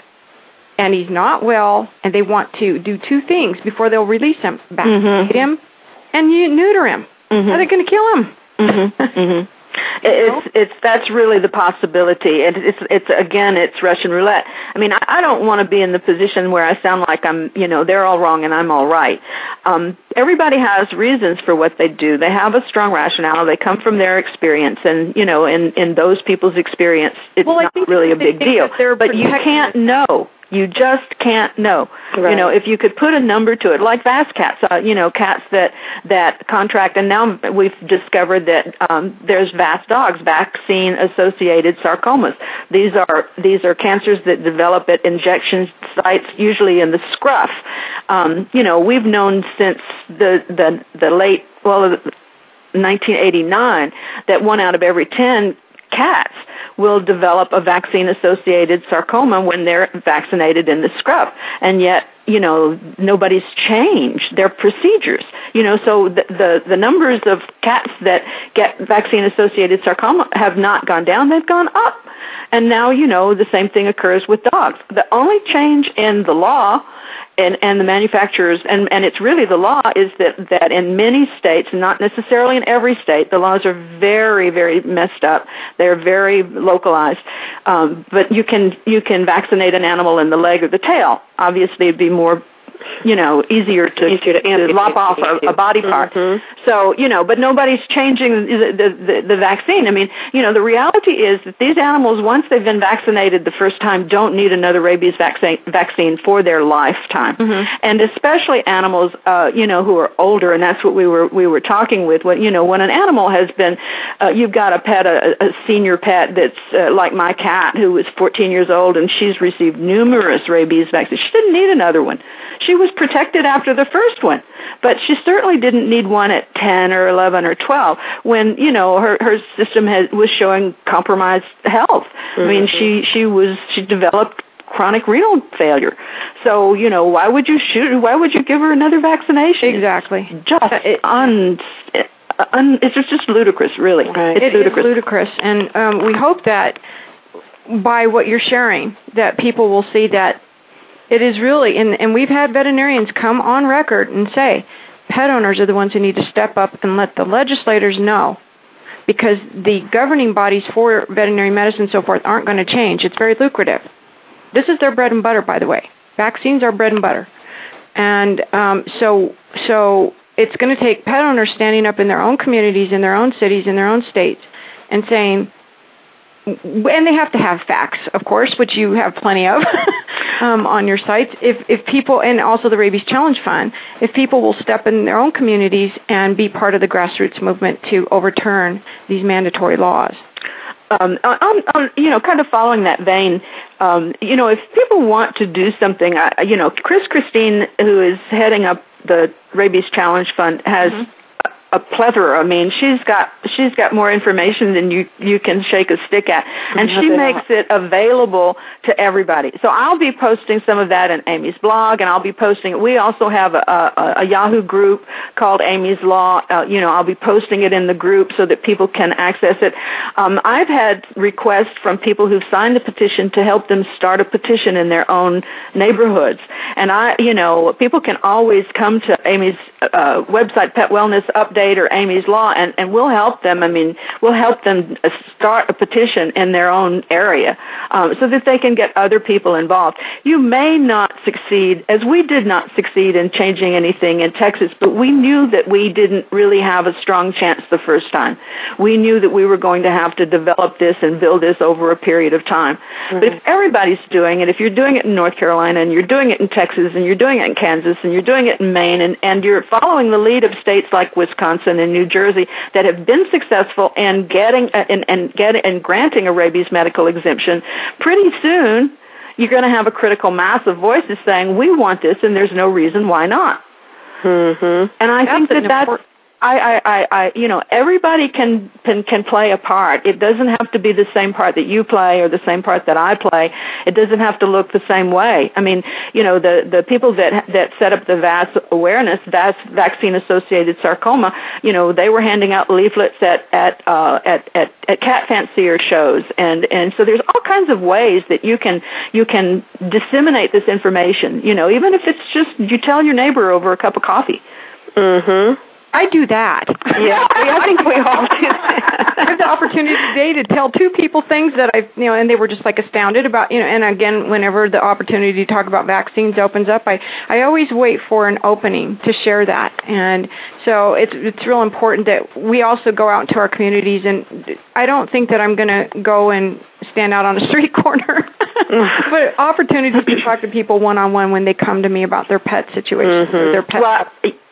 and he's not well. And they want to do two things before they'll release him: vaccinate him and you neuter him. Are they going to kill him? Mm-hmm. It's it's that's really the possibility, and it's it's again it's Russian roulette. I mean, I, I don't want to be in the position where I sound like I'm, you know, they're all wrong and I'm all right. Um, everybody has reasons for what they do. They have a strong rationale. They come from their experience, and you know, in in those people's experience, it's Well, not really a big deal. But you can't know. You just can't know. You know, if you could put a number to it, like VAS cats, uh, you know, cats that that contract, and now we've discovered that um, there's VAS dogs, vaccine-associated sarcomas. These are these are cancers that develop at injection sites, usually in the scruff. Um, you know, we've known since the the the late well. 1989 that one out of every 10 cats will develop a vaccine associated sarcoma when they're vaccinated in the scrub. And yet you know nobody's changed their procedures. You know so the the, the numbers of cats that get vaccine associated sarcoma have not gone down. They've gone up and now you know the same thing occurs with dogs the only change in the law and, and the manufacturers, and, and it's really the law is that, that in many states, not necessarily in every state, the laws are very, very messed up. They're very localized. Um, but you can, you can vaccinate an animal in the leg or the tail. Obviously it'd be more, you know, easier to, Easier to amputate lop off a, a body part. Mhm. So, you know, but nobody's changing the, the, the, vaccine. I mean, you know, the reality is that these animals, once they've been vaccinated the first time, don't need another rabies vaccine, vaccine for their lifetime. And especially animals, uh, you know, who are older, and that's what we were, we were talking with. When, you know, when an animal has been, uh, you've got a pet, a, a senior pet that's uh, like my cat who was 14 years old and she's received numerous rabies vaccines. She didn't need another one. She was protected after the first one, but she certainly didn't need one at 10 or 11 or 12 when, you know, her, her system had, was showing compromised health. I mean, she, she was, she developed chronic renal failure. So, you know, why would you shoot, why would you give her another vaccination? Exactly. Just un, un, it's just, just ludicrous, really. Right. It's It is ludicrous. ludicrous, and um, we hope that by what you're sharing, that people will see that it is really, and, and we've had veterinarians come on record and say, pet owners are the ones who need to step up and let the legislators know, because the governing bodies for veterinary medicine and so forth aren't going to change. It's very lucrative. This is their bread and butter, by the way. Vaccines are bread and butter, and um, so so it's going to take pet owners standing up in their own communities, in their own cities, in their own states, and saying, and they have to have facts, of course, which you have plenty of um, on your sites. If if people and also the Rabies Challenge Fund, if people will step in their own communities and be part of the grassroots movement to overturn these mandatory laws. um, on, on, you know, kind of following that vein, um, you know, if people want to do something, I, you know, Kris Christine, who is heading up the Rabies Challenge Fund, has a plethora. I mean, she's got she's got more information than you you can shake a stick at, and she makes it available to everybody. So I'll be posting some of that in Aimee's blog, and I'll be posting. It. We also have a, a, a Yahoo group called Aimee's Law. Uh, you know, I'll be posting it in the group so that people can access it. Um, I've had requests from people who've signed the petition to help them start a petition in their own neighborhoods, and I, you know, people can always come to Aimee's uh, website, Pet Wellness Update or Aimee's Law, and, and we'll help them. I mean, we'll help them start a petition in their own area um, so that they can get other people involved. You may not succeed, as we did not succeed in changing anything in Texas, but we knew that we didn't really have a strong chance the first time. We knew that we were going to have to develop this and build this over a period of time. Mm-hmm. But if everybody's doing it, if you're doing it in North Carolina and you're doing it in Texas and you're doing it in Kansas and you're doing it in Maine and, and you're following the lead of states like Wisconsin and New Jersey that have been successful in getting uh, and and getting and granting a rabies medical exemption, pretty soon you're going to have a critical mass of voices saying we want this and there's no reason why not. Mm-hmm. And I that's think that that's I, I, I, I, you know, everybody can, can can play a part. It doesn't have to be the same part that you play or the same part that I play. It doesn't have to look the same way. I mean, you know, the the people that that set up the VAS awareness, VAS vaccine associated sarcoma, you know, they were handing out leaflets at at uh, at, at at cat fancier shows, and and so there's all kinds of ways that you can you can disseminate this information. You know, even if it's just you tell your neighbor over a cup of coffee. Mhm. I do that. Yeah, I think we all do. I have the opportunity today to tell two people things that I, you know, and they were just like astounded about, you know, and again, whenever the opportunity to talk about vaccines opens up, I, I always wait for an opening to share that. And so it's, it's real important that we also go out into our communities and I don't think that I'm going to go and stand out on a street corner, but opportunities to talk to people one on one when they come to me about their pet situation, mm-hmm. their pet. Well,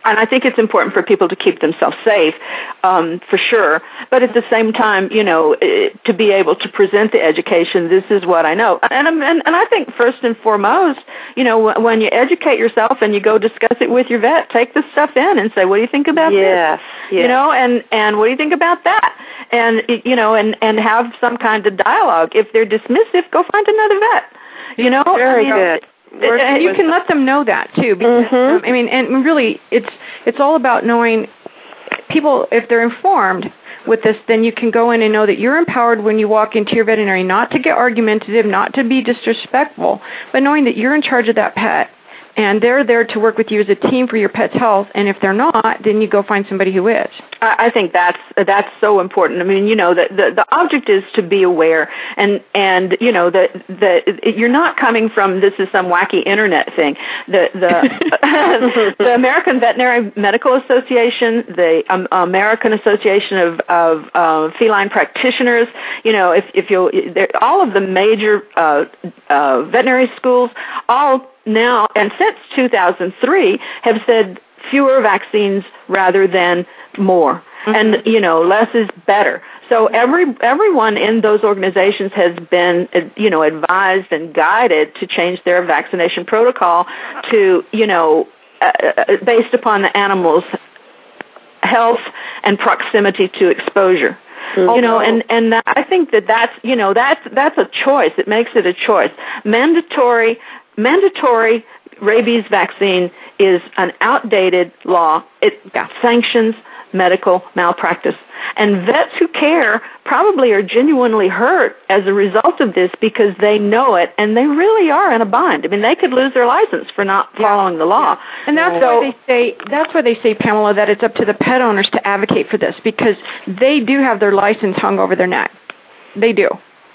and I think it's important for people to keep themselves safe, um, for sure. But at the same time, you know, eh, to be able to present the education, this is what I know, and and and I think first and foremost, you know, when you educate yourself and you go discuss it with your vet, take the stuff in and say, what do you think about yes, this? Yes. You know, and and what do you think about that? And you know, and and have some kind of dialogue. If they're dismissive, go find another vet. You know, very I mean, good and you can let them know that too. Because, mm-hmm. um, I mean, and really, it's it's all about knowing people if they're informed with this, then you can go in and know that you're empowered when you walk into your veterinary, not to get argumentative, not to be disrespectful, but knowing that you're in charge of that pet and they're there to work with you as a team for your pet's health. And if they're not, then you go find somebody who is. I think that's that's so important. I mean, you know, the the, the object is to be aware, and and you know that the you're not coming from this is some wacky internet thing. The the the American Veterinary Medical Association, the um, American Association of of uh, Feline Practitioners, you know, if if you all of the major uh, uh, veterinary schools all now and since 2003 have said fewer vaccines rather than more. Mm-hmm. And you know, less is better. So every everyone in those organizations has been you know advised and guided to change their vaccination protocol to you know uh, uh based upon the animal's health and proximity to exposure. Mm-hmm. You know, and and that, I think that that's you know that's that's a choice. It makes it a choice. Mandatory mandatory rabies vaccine is an outdated law. It got sanctions medical malpractice. And vets who care probably are genuinely hurt as a result of this because they know it and they really are in a bind. I mean, they could lose their license for not following the law. And that's so, why they say that's why they say Pamela that it's up to the pet owners to advocate for this because they do have their license hung over their neck. They do.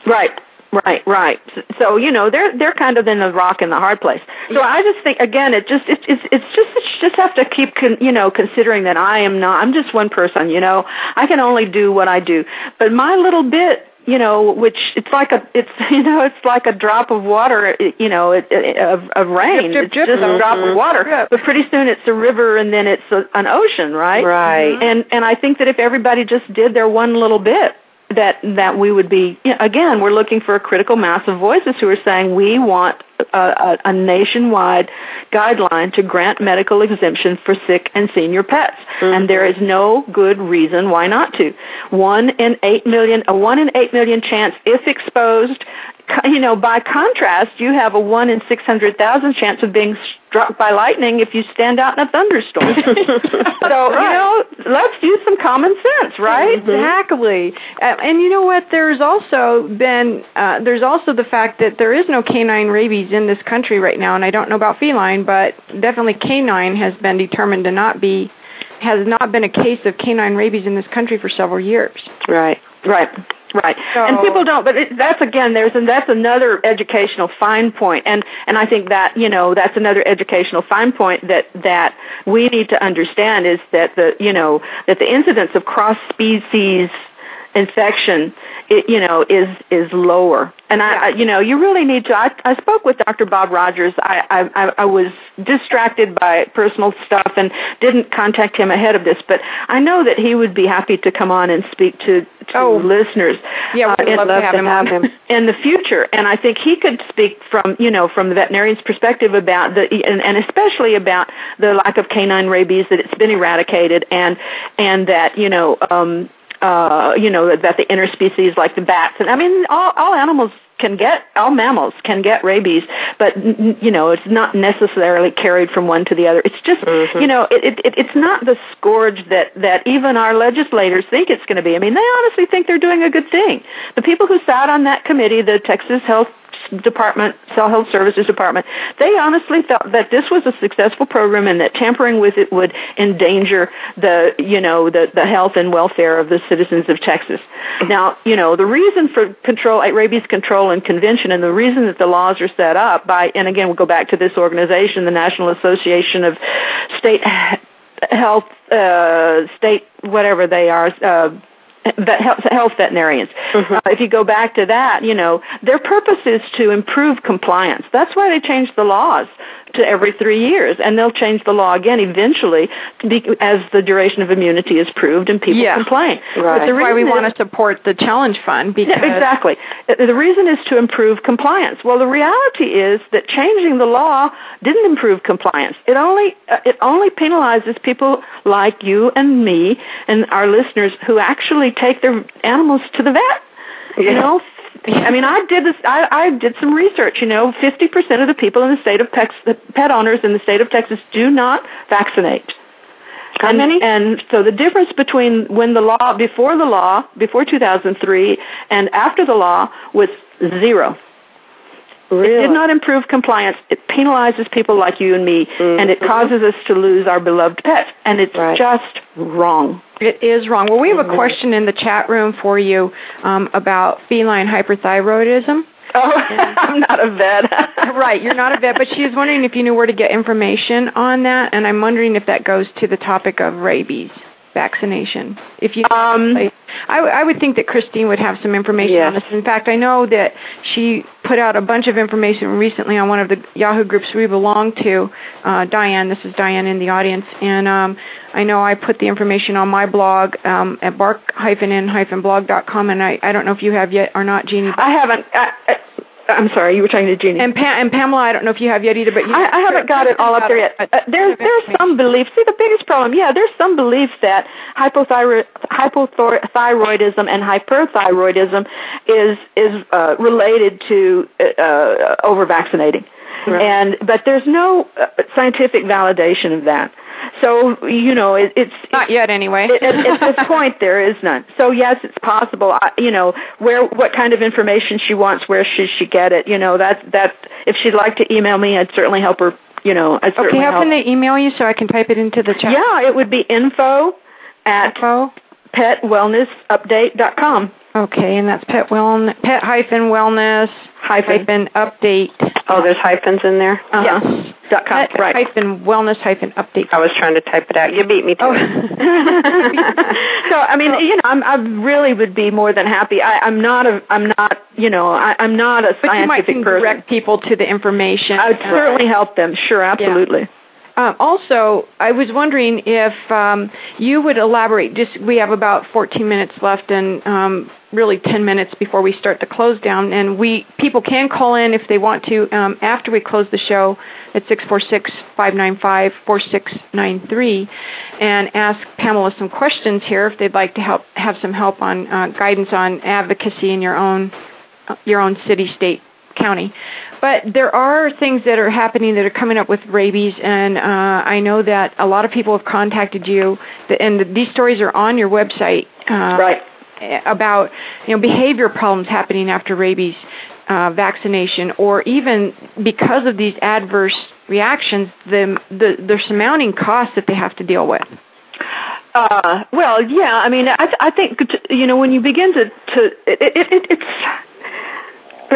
Right. Right, right. So you know they're they're kind of in the rock and the hard place. So I just think again, it just it's it's it's just it's just have to keep con, you know considering that I am not I'm just one person. You know I can only do what I do, but my little bit you know, which it's like a, it's you know, it's like a drop of water, you know, it, it, of, of rain. Drip, it's drip, just mm-hmm. a drop of water, but pretty soon it's a river, and then it's a, an ocean, right? Right. And and I think that if everybody just did their one little bit, that that we would be you know, again we're looking for a critical mass of voices who are saying we want a, a, a nationwide guideline to grant medical exemption for sick and senior pets. Mm-hmm. And there is no good reason why not to. One in eight million a one in eight million chance if exposed you know by contrast you have a one in six hundred thousand chance of being struck by lightning if you stand out in a thunderstorm so you know let's use some common sense right Exactly. Uh, and you know what? There's also been uh, there's also the fact that there is no canine rabies in this country right now, and I don't know about feline, but definitely canine has been determined to not be has not been a case of canine rabies in this country for several years. Right, right, right. So- and people don't, but it, that's again, there's and that's another educational fine point, and and I think that you know that's another educational fine point that that we need to understand is that the you know that the incidence of cross species infection it, you know is is lower. And I, I you know you really need to I, I spoke with Dr. Bob Rogers. I, I I- was distracted by personal stuff and didn't contact him ahead of this but I know that he would be happy to come on and speak to, to listeners. Yeah, we'd uh, in- love to have him on. in the future. And I think he could speak from you know from the veterinarian's perspective about the and, and especially about the lack of canine rabies that it's been eradicated and and that you know um uh you know that the interspecies like the bats. And I mean all all animals can get all mammals can get rabies but you know it's not necessarily carried from one to the other. It's just you know it, it it- it's not the scourge that that even our legislators think it's going to be. I mean they honestly think they're doing a good thing. The people who sat on that committee the texas health department cell health services department they honestly thought that this was a successful program and that tampering with it would endanger the you know the the health and welfare of the citizens of texas. Now you know the reason for control rabies control and convention and the reason that the laws are set up by and again we'll go back to this organization the national association of state health uh state whatever they are uh vet, health, health veterinarians. Uh, if you go back to that, you know, their purpose is to improve compliance. That's why they changed the laws to every three years, and they'll change the law again eventually be, as the duration of immunity is proved and people Yeah. complain. But That's the why we want to support the challenge fund because yeah, exactly. Uh, The reason is to improve compliance. Well, the reality is that changing the law didn't improve compliance. It only uh, it only penalizes people like you and me and our listeners who actually take their animals to the vet. You know, I mean, I did this. I, I did some research. You know, fifty percent of the people in the state of Texas, the pet owners in the state of Texas, do not vaccinate. How and, many? And so the difference between when the law, before the law, before 2003, and after the law was zero. Really? It did not improve compliance. It penalizes people like you and me, and it mm-hmm. causes us to lose our beloved pets. And it's just wrong. It is wrong. Well, we have a question in the chat room for you um, about feline hyperthyroidism. Oh, I'm not a vet. right, you're not a vet, but she was wondering if you knew where to get information on that, and I'm wondering if that goes to the topic of rabies vaccination. If you, um, I, I would think that Christine would have some information on this. In fact, I know that she put out a bunch of information recently on one of the Yahoo groups we belong to. Uh, Diane, this is Diane in the audience, and um, I know I put the information on my blog um, at bark-in-blog.com, and I, I don't know if you have yet or not, Jeannie. I haven't. I, I'm sorry, you were talking to Jeannie. And, pa- and Pamela, I don't know if you have yet either, but you, I, I haven't got it all up there yet. Uh, there's there's some beliefs. See, the biggest problem, yeah, there's some beliefs that hypothyroid, hypothyroidism and hyperthyroidism is is uh, related to uh, over vaccinating, and but there's no uh, scientific validation of that. So you know, it, it's not yet anyway. At, at this point, there is none. So yes, it's possible. I, you know, where what kind of information she wants, where should she get it? You know, that that if she'd like to email me, I'd certainly help her. You know, I'd Okay, how help. can they email you so I can type it into the chat? Yeah, it would be info at petwellnessupdate.com. Okay, and that's pet wellness, pet hyphen wellness hyphen update. Oh, there's hyphens in there? Uh-huh. Yes. Dot com. Pet Right. hyphen wellness hyphen update. I was trying to type it out. You beat me to Oh. it. so I mean, you know, I'm, I really would be more than happy. I, I'm not a, I'm not, you know, I, I'm not a But you might scientific person. direct people to the information. I would certainly help them. Sure, absolutely. Um, also, I was wondering if um, you would elaborate. Just we have about 14 minutes left, and um, really 10 minutes before we start the close down. And we people can call in if they want to um, after we close the show at 646-595-4693 and ask Pamela some questions here if they'd like to help have some help on uh, guidance on advocacy in your own uh, your own city, state, county. But there are things that are happening that are coming up with rabies, and uh, I know that a lot of people have contacted you, and these stories are on your website. Uh, right. About you know behavior problems happening after rabies uh, vaccination, or even because of these adverse reactions, the, the the surmounting costs that they have to deal with. Uh, well, yeah. I mean, I, I think you know when you begin to to it, it, it, it's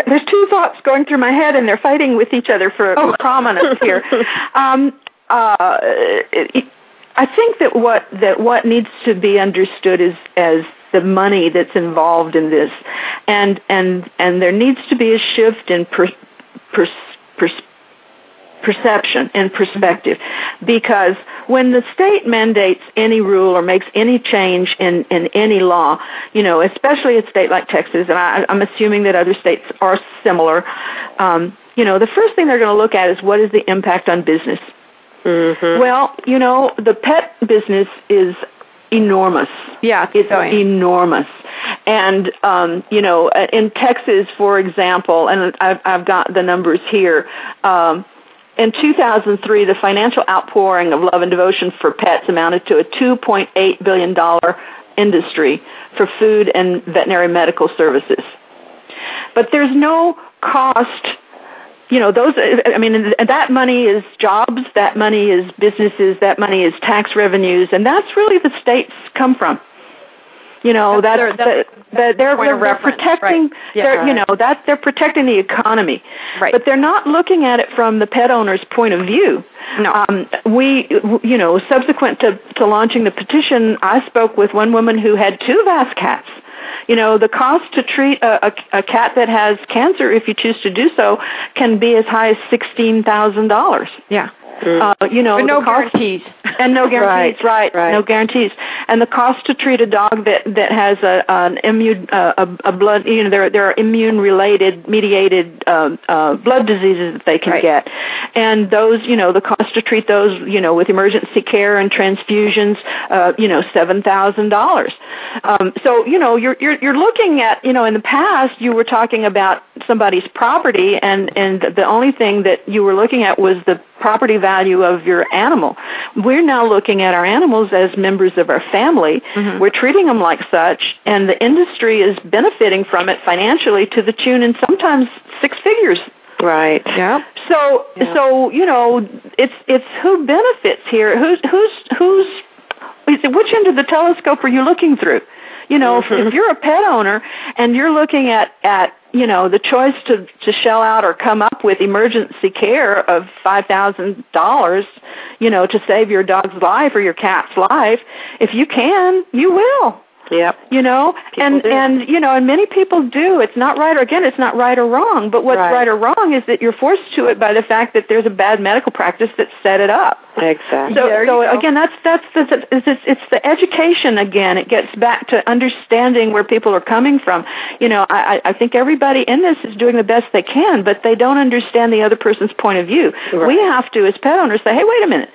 there's two thoughts going through my head, and they're fighting with each other for oh. prominence here. um, uh, it, I think that what that what needs to be understood is as the money that's involved in this, and and and there needs to be a shift in per, per, per, perception and perspective because when the state mandates any rule or makes any change in, in any law, you know, especially a state like Texas, and I, I'm assuming that other states are similar, um, you know, the first thing they're going to look at is what is the impact on business. Mm-hmm. Well, you know, the pet business is enormous. Yeah, it's enormous. And um, you know, in Texas, for example, and I've, I've got the numbers here. Um, in 2003, the financial outpouring of love and devotion for pets amounted to a 2.8 billion dollar industry for food and veterinary medical services. But there's no cost you know those i mean that money is jobs that money is businesses that money is tax revenues and that's really the states come from you know that's that, their, that, they're, they're, they're protecting right. yeah, they're, you know that they're protecting the economy right. but they're not looking at it from the pet owner's point of view no um, we you know subsequent to to launching the petition i spoke with one woman who had two VAS cats you know, the cost to treat a, a, a cat that has cancer, if you choose to do so, can be as high as sixteen thousand dollars. Yeah. Uh, you know, but no cost, guarantees. and no guarantees, right, right, No guarantees, and the cost to treat a dog that that has a an immune uh, a, a blood, you know, there there are immune related mediated uh, uh, blood diseases that they can right. get, and those, you know, the cost to treat those, you know, with emergency care and transfusions, uh, you know, seven thousand dollars. Um, so you know, you're you're you're looking at, you know, in the past you were talking about somebody's property, and and the only thing that you were looking at was the property value of your animal. We're now looking at our animals as members of our family. Mm-hmm. We're treating them like such, and the industry is benefiting from it financially to the tune in sometimes six figures. Right. Yeah. So Yeah. so you know it's it's who benefits here. Who's who's who's which end of the telescope are you looking through? You know, if, if you're a pet owner and you're looking at at you know the choice to to shell out or come up with emergency care of five thousand dollars, you know, to save your dog's life or your cat's life, if you can, you will. Yep. You know, and do. and you know, and many people do. It's not right or again, it's not right or wrong. But what's Right. right or wrong is that you're forced to it by the fact that there's a bad medical practice that set it up. Exactly. So, There you so go. again, that's that's the it's, it's, it's the education again. It gets back to understanding where people are coming from. You know, I I I think everybody in this is doing the best they can, but they don't understand the other person's point of view. Right. We have to, as pet owners, say, hey, wait a minute.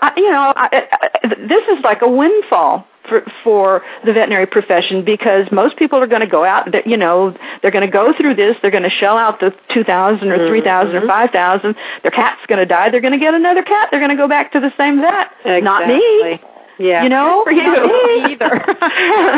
I, you know, I, I, this is like a windfall for for the veterinary profession because most people are going to go out. You know, they're going to go through this. They're going to shell out the two thousand or mm-hmm. three thousand or five thousand. Their cat's going to die. They're going to get another cat. They're going to go back to the same vet. Not me. Yeah. You know, For you. Either.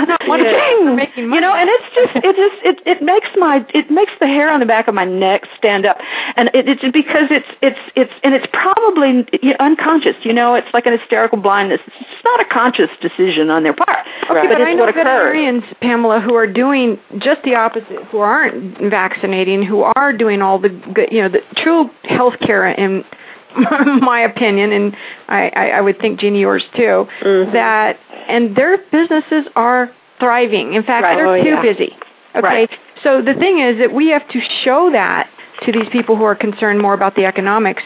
not one Yeah. thing. Making You know, and it's just it just it it makes my it makes the hair on the back of my neck stand up, and it, it's because it's it's it's and it's probably unconscious. You know, it's like an hysterical blindness. It's not a conscious decision on their part, Okay, but it's I know veterinarians, Pamela, who are doing just the opposite, who aren't vaccinating, who are doing all the good, you know, the true health care in my opinion, and I, I, I would think Jeannie yours too, Mm-hmm. that and their businesses are thriving. In fact, Right. they're Oh, too yeah. busy. Okay, Right. so the thing is that we have to show that to these people who are concerned more about the economics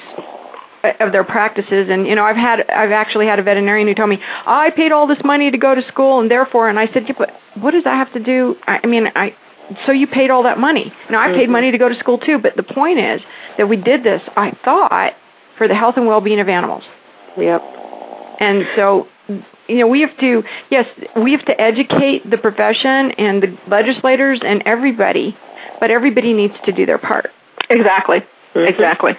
of their practices and you know I've had I've actually had a veterinarian who told me I paid all this money to go to school and therefore and I said yeah, but what does that have to do I, I mean I so you paid all that money now I paid Mm-hmm. money to go to school too but the point is that we did this I thought for the health and well-being of animals Yep. and so you know we have to yes we have to educate the profession and the legislators and everybody but everybody needs to do their part Exactly. Mm-hmm. Exactly.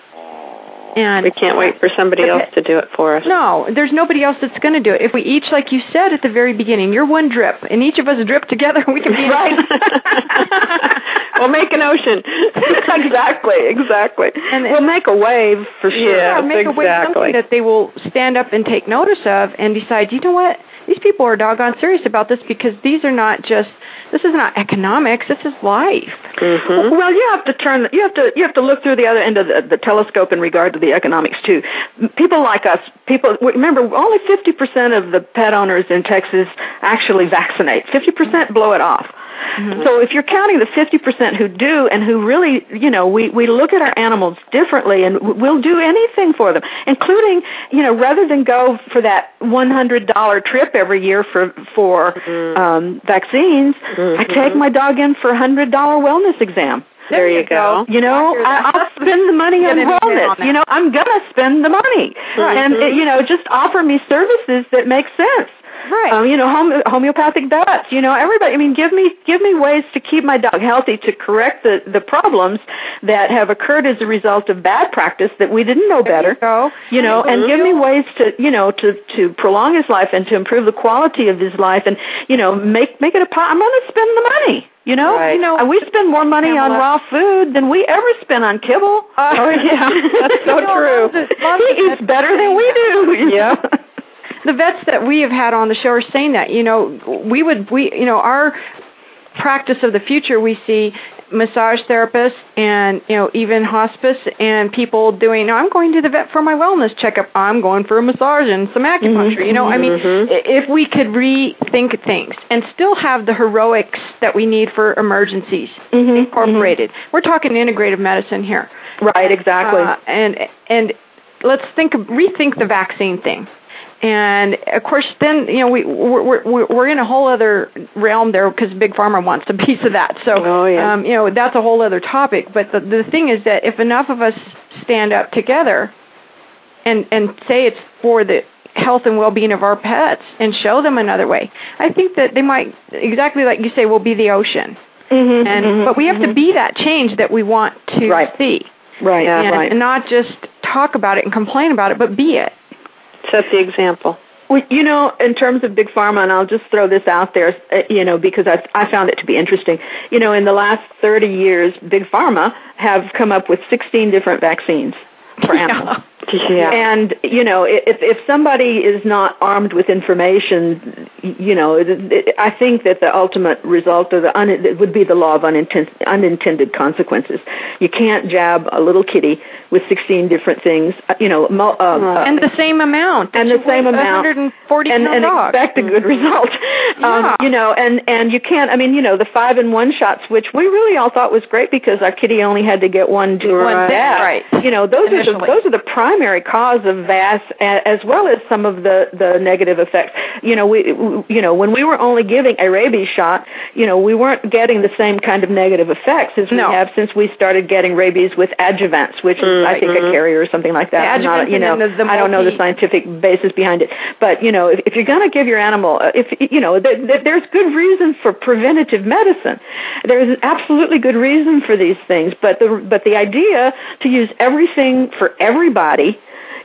And We can't wait for somebody Okay. else to do it for us. No, there's nobody else that's going to do it. If we each, like you said at the very beginning, you're one drip, and each of us drip together, we can be Right. we'll make an ocean. exactly, exactly. And- we'll make a wave for sure. Yeah. Yeah, make a way exactly. something that they will stand up and take notice of and decide, you know what, these people are doggone serious about this because these are not just this is not economics, this is life. Mm-hmm. Well, you have to turn. You have to. You have to look through the other end of the, the telescope in regard to the economics too. People like us. People remember only fifty percent of the pet owners in Texas actually vaccinate. Fifty percent blow it off. So if you're counting the 50% who do and who really, you know, we, we look at our animals differently and we'll do anything for them, including, you know, rather than go for that $100 trip every year for, for, um, vaccines, I take my dog in for a $100 wellness exam. There you go. You know, I, I'll spend the money on wellness. on. You know, I'm gonna spend the money, Right. and uh, you know, just offer me services that make sense. Right. Um, you know, home, homeopathic vets. You know, everybody. I mean, give me give me ways to keep my dog healthy to correct the the problems that have occurred as a result of bad practice that we didn't know better. go. You know, and give me ways to you know to to prolong his life and to improve the quality of his life, and you know, make make it a. Po- I'm going to spend the money. You know, Right. you know, and we spend more money on raw food than we ever spend on kibble. Oh yeah, that's so You true. he eats better than we do. Yeah. the vets that we have had on the show are saying that you know we would we you know our practice of the future we see massage therapists and you know even hospice and people doing I'm going to the vet for my wellness checkup. I'm going for a massage and some acupuncture. Mm-hmm. You know I mean mm-hmm. i- if we could rethink things and still have the heroics that we need for emergencies mm-hmm. incorporated. We're talking integrative medicine here. Right, exactly. uh, and and let's think rethink the vaccine thing. And of course, then you know we we're we're, we're in a whole other realm there because big pharma wants a piece of that. So Oh, yeah. um, you know that's a whole other topic. But the the thing is that if enough of us stand up together and and say it's for the health and well-being of our pets and show them another way, I think that they might exactly like you say will be the ocean. Mm-hmm, And but we have to be that change that we want to Right. see right, Yeah, and, right. and not just talk about it and complain about it, but be it. Set the example. Well, you know, in terms of big pharma, and I'll just throw this out there, uh, you know, because I I found it to be interesting. You know, in the last 30 years, big pharma have come up with 16 different vaccines for animals. Yeah. And you know, if if somebody is not armed with information, you know, it- it- I think that the ultimate result of the un, it would be the law of unintended unintended consequences. You can't jab a little kitty with 16 different things, uh, you know, mul- uh, uh, And the same amount. and the same amount 140 and, pound and dog. expect a good result. Um, Yeah. you know, and and you can't. I mean, you know, the five in one shots, which we really all thought was great because our kitty only had to get one One one thing, jab. right. You know, those are the those are the primary cause of VAS, as well as some of the the negative effects. You know, we you know when we were only giving a rabies shot, you know, we weren't getting the same kind of negative effects as we No. have since we started getting rabies with adjuvants, which is I think a carrier or something like that. Not, you know, the- the I don't know the scientific basis behind it. But you know, if, if you're going to give your animal, uh, if you know, th- th- there's good reason for preventative medicine. There's absolutely good reason for these things. But the but the idea to use everything for everybody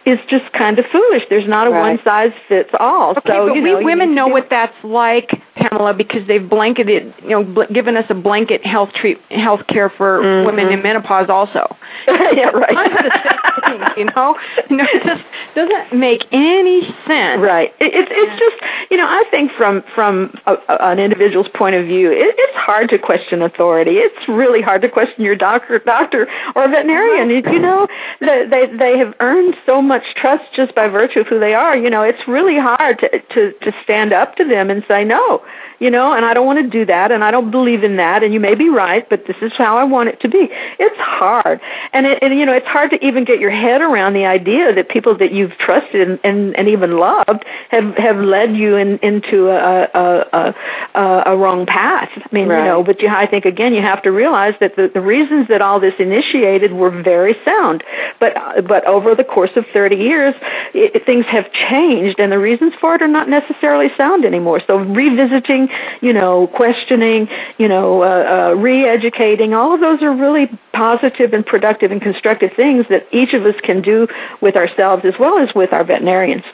is just kind of foolish. There's not a Right. one size fits all. Okay, so but you we know, you women know what that's like, Pamela, because they've blanketed, you know, bl- given us a blanket health treat, health care for Mm-hmm. women in menopause also. yeah, right. Under the same thing, you know, you know, it just doesn't make any sense. Right. It, it's it's just you know I think from from a, a, an individual's point of view, it, it's hard to question authority. It's really hard to question your doctor, doctor or veterinarian. You, you know, they, they they have earned so much trust just by virtue of who they are. You know, it's really hard to to to stand up to them and say no. You know, and I don't want to do that, and I don't believe in that. And you may be right, but this is how I want it to be. It's hard, and it, and you know, it's hard to even get your head around the idea that people that you've trusted and and, and even loved have have led you in into a a a, a wrong path. I mean, Right. you know, but you, I think again, you have to realize that the, the reasons that all this initiated were very sound. But but over the course of 30 years, it, things have changed, and the reasons for it are not necessarily sound anymore. So revisiting, you know, questioning, you know, uh, uh, re-educating, all of those are really positive and productive and constructive things that each of us can do with ourselves as well as with our veterinarians.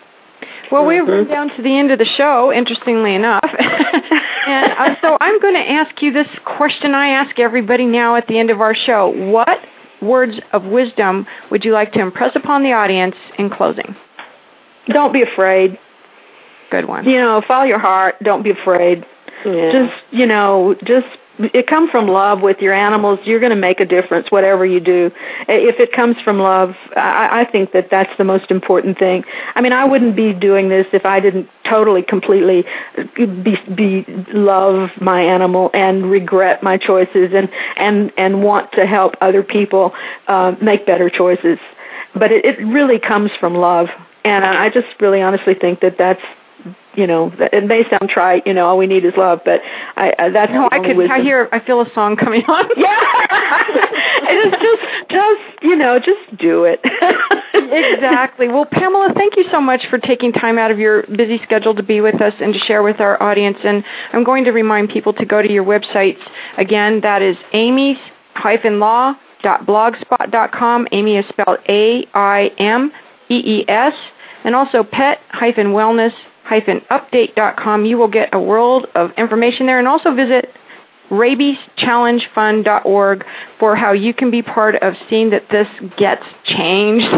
Well, we've run down to the end of the show, interestingly enough. and uh, so I'm going to ask you this question I ask everybody now at the end of our show. What words of wisdom would you like to impress upon the audience in closing? Don't be afraid. Good one. You know, follow your heart. Don't be afraid. Yeah. Just, you know, just it comes from love with your animals. You're going to make a difference, whatever you do. If it comes from love, I, I think that that's the most important thing. I mean, I wouldn't be doing this if I didn't totally, completely be, be love my animal and regret my choices and and and want to help other people uh, make better choices. But it, it really comes from love, and I just really honestly think that that's you know, it may sound trite, you know, all we need is love, but I, uh, I that's No, I could. wisdom. I hear. I feel a song coming on. Yeah, it's just, just, you know, just do it. exactly. Well, Pamela, thank you so much for taking time out of your busy schedule to be with us and to share with our audience. And I'm going to remind people to go to your websites. Again, that is Aimee's law blogspot.com. Aimee is spelled A I M E E S, and also pet wellness update.com. You will get a world of information there, and also visit rabieschallengefund.org for how you can be part of seeing that this gets changed.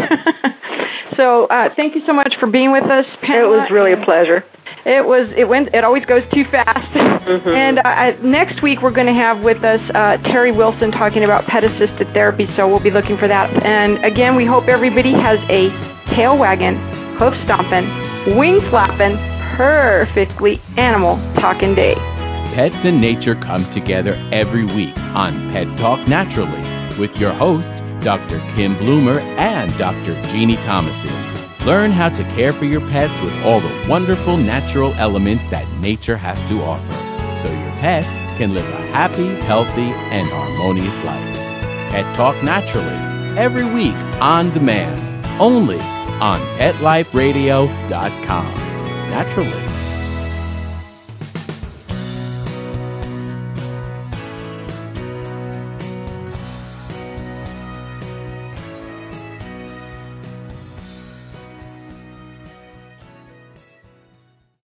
so uh, thank you so much for being with us, it was really a pleasure. It was. It went. It always goes too fast. And uh, next week we're going to have with us uh, Terry Wilson talking about pet assisted therapy. So we'll be looking for that. And again, we hope everybody has a tail wagging, hoof stomping, wing flapping, perfectly animal talking day. Pets and nature come together every week on Pet Talk Naturally with your hosts, Dr. Kim Bloomer and Dr. Jeannie Thomason. Learn how to care for your pets with all the wonderful natural elements that nature has to offer so your pets can live a happy, healthy, and harmonious life. Pet Talk Naturally every week on demand, only on PetLifeRadio.com. Naturally.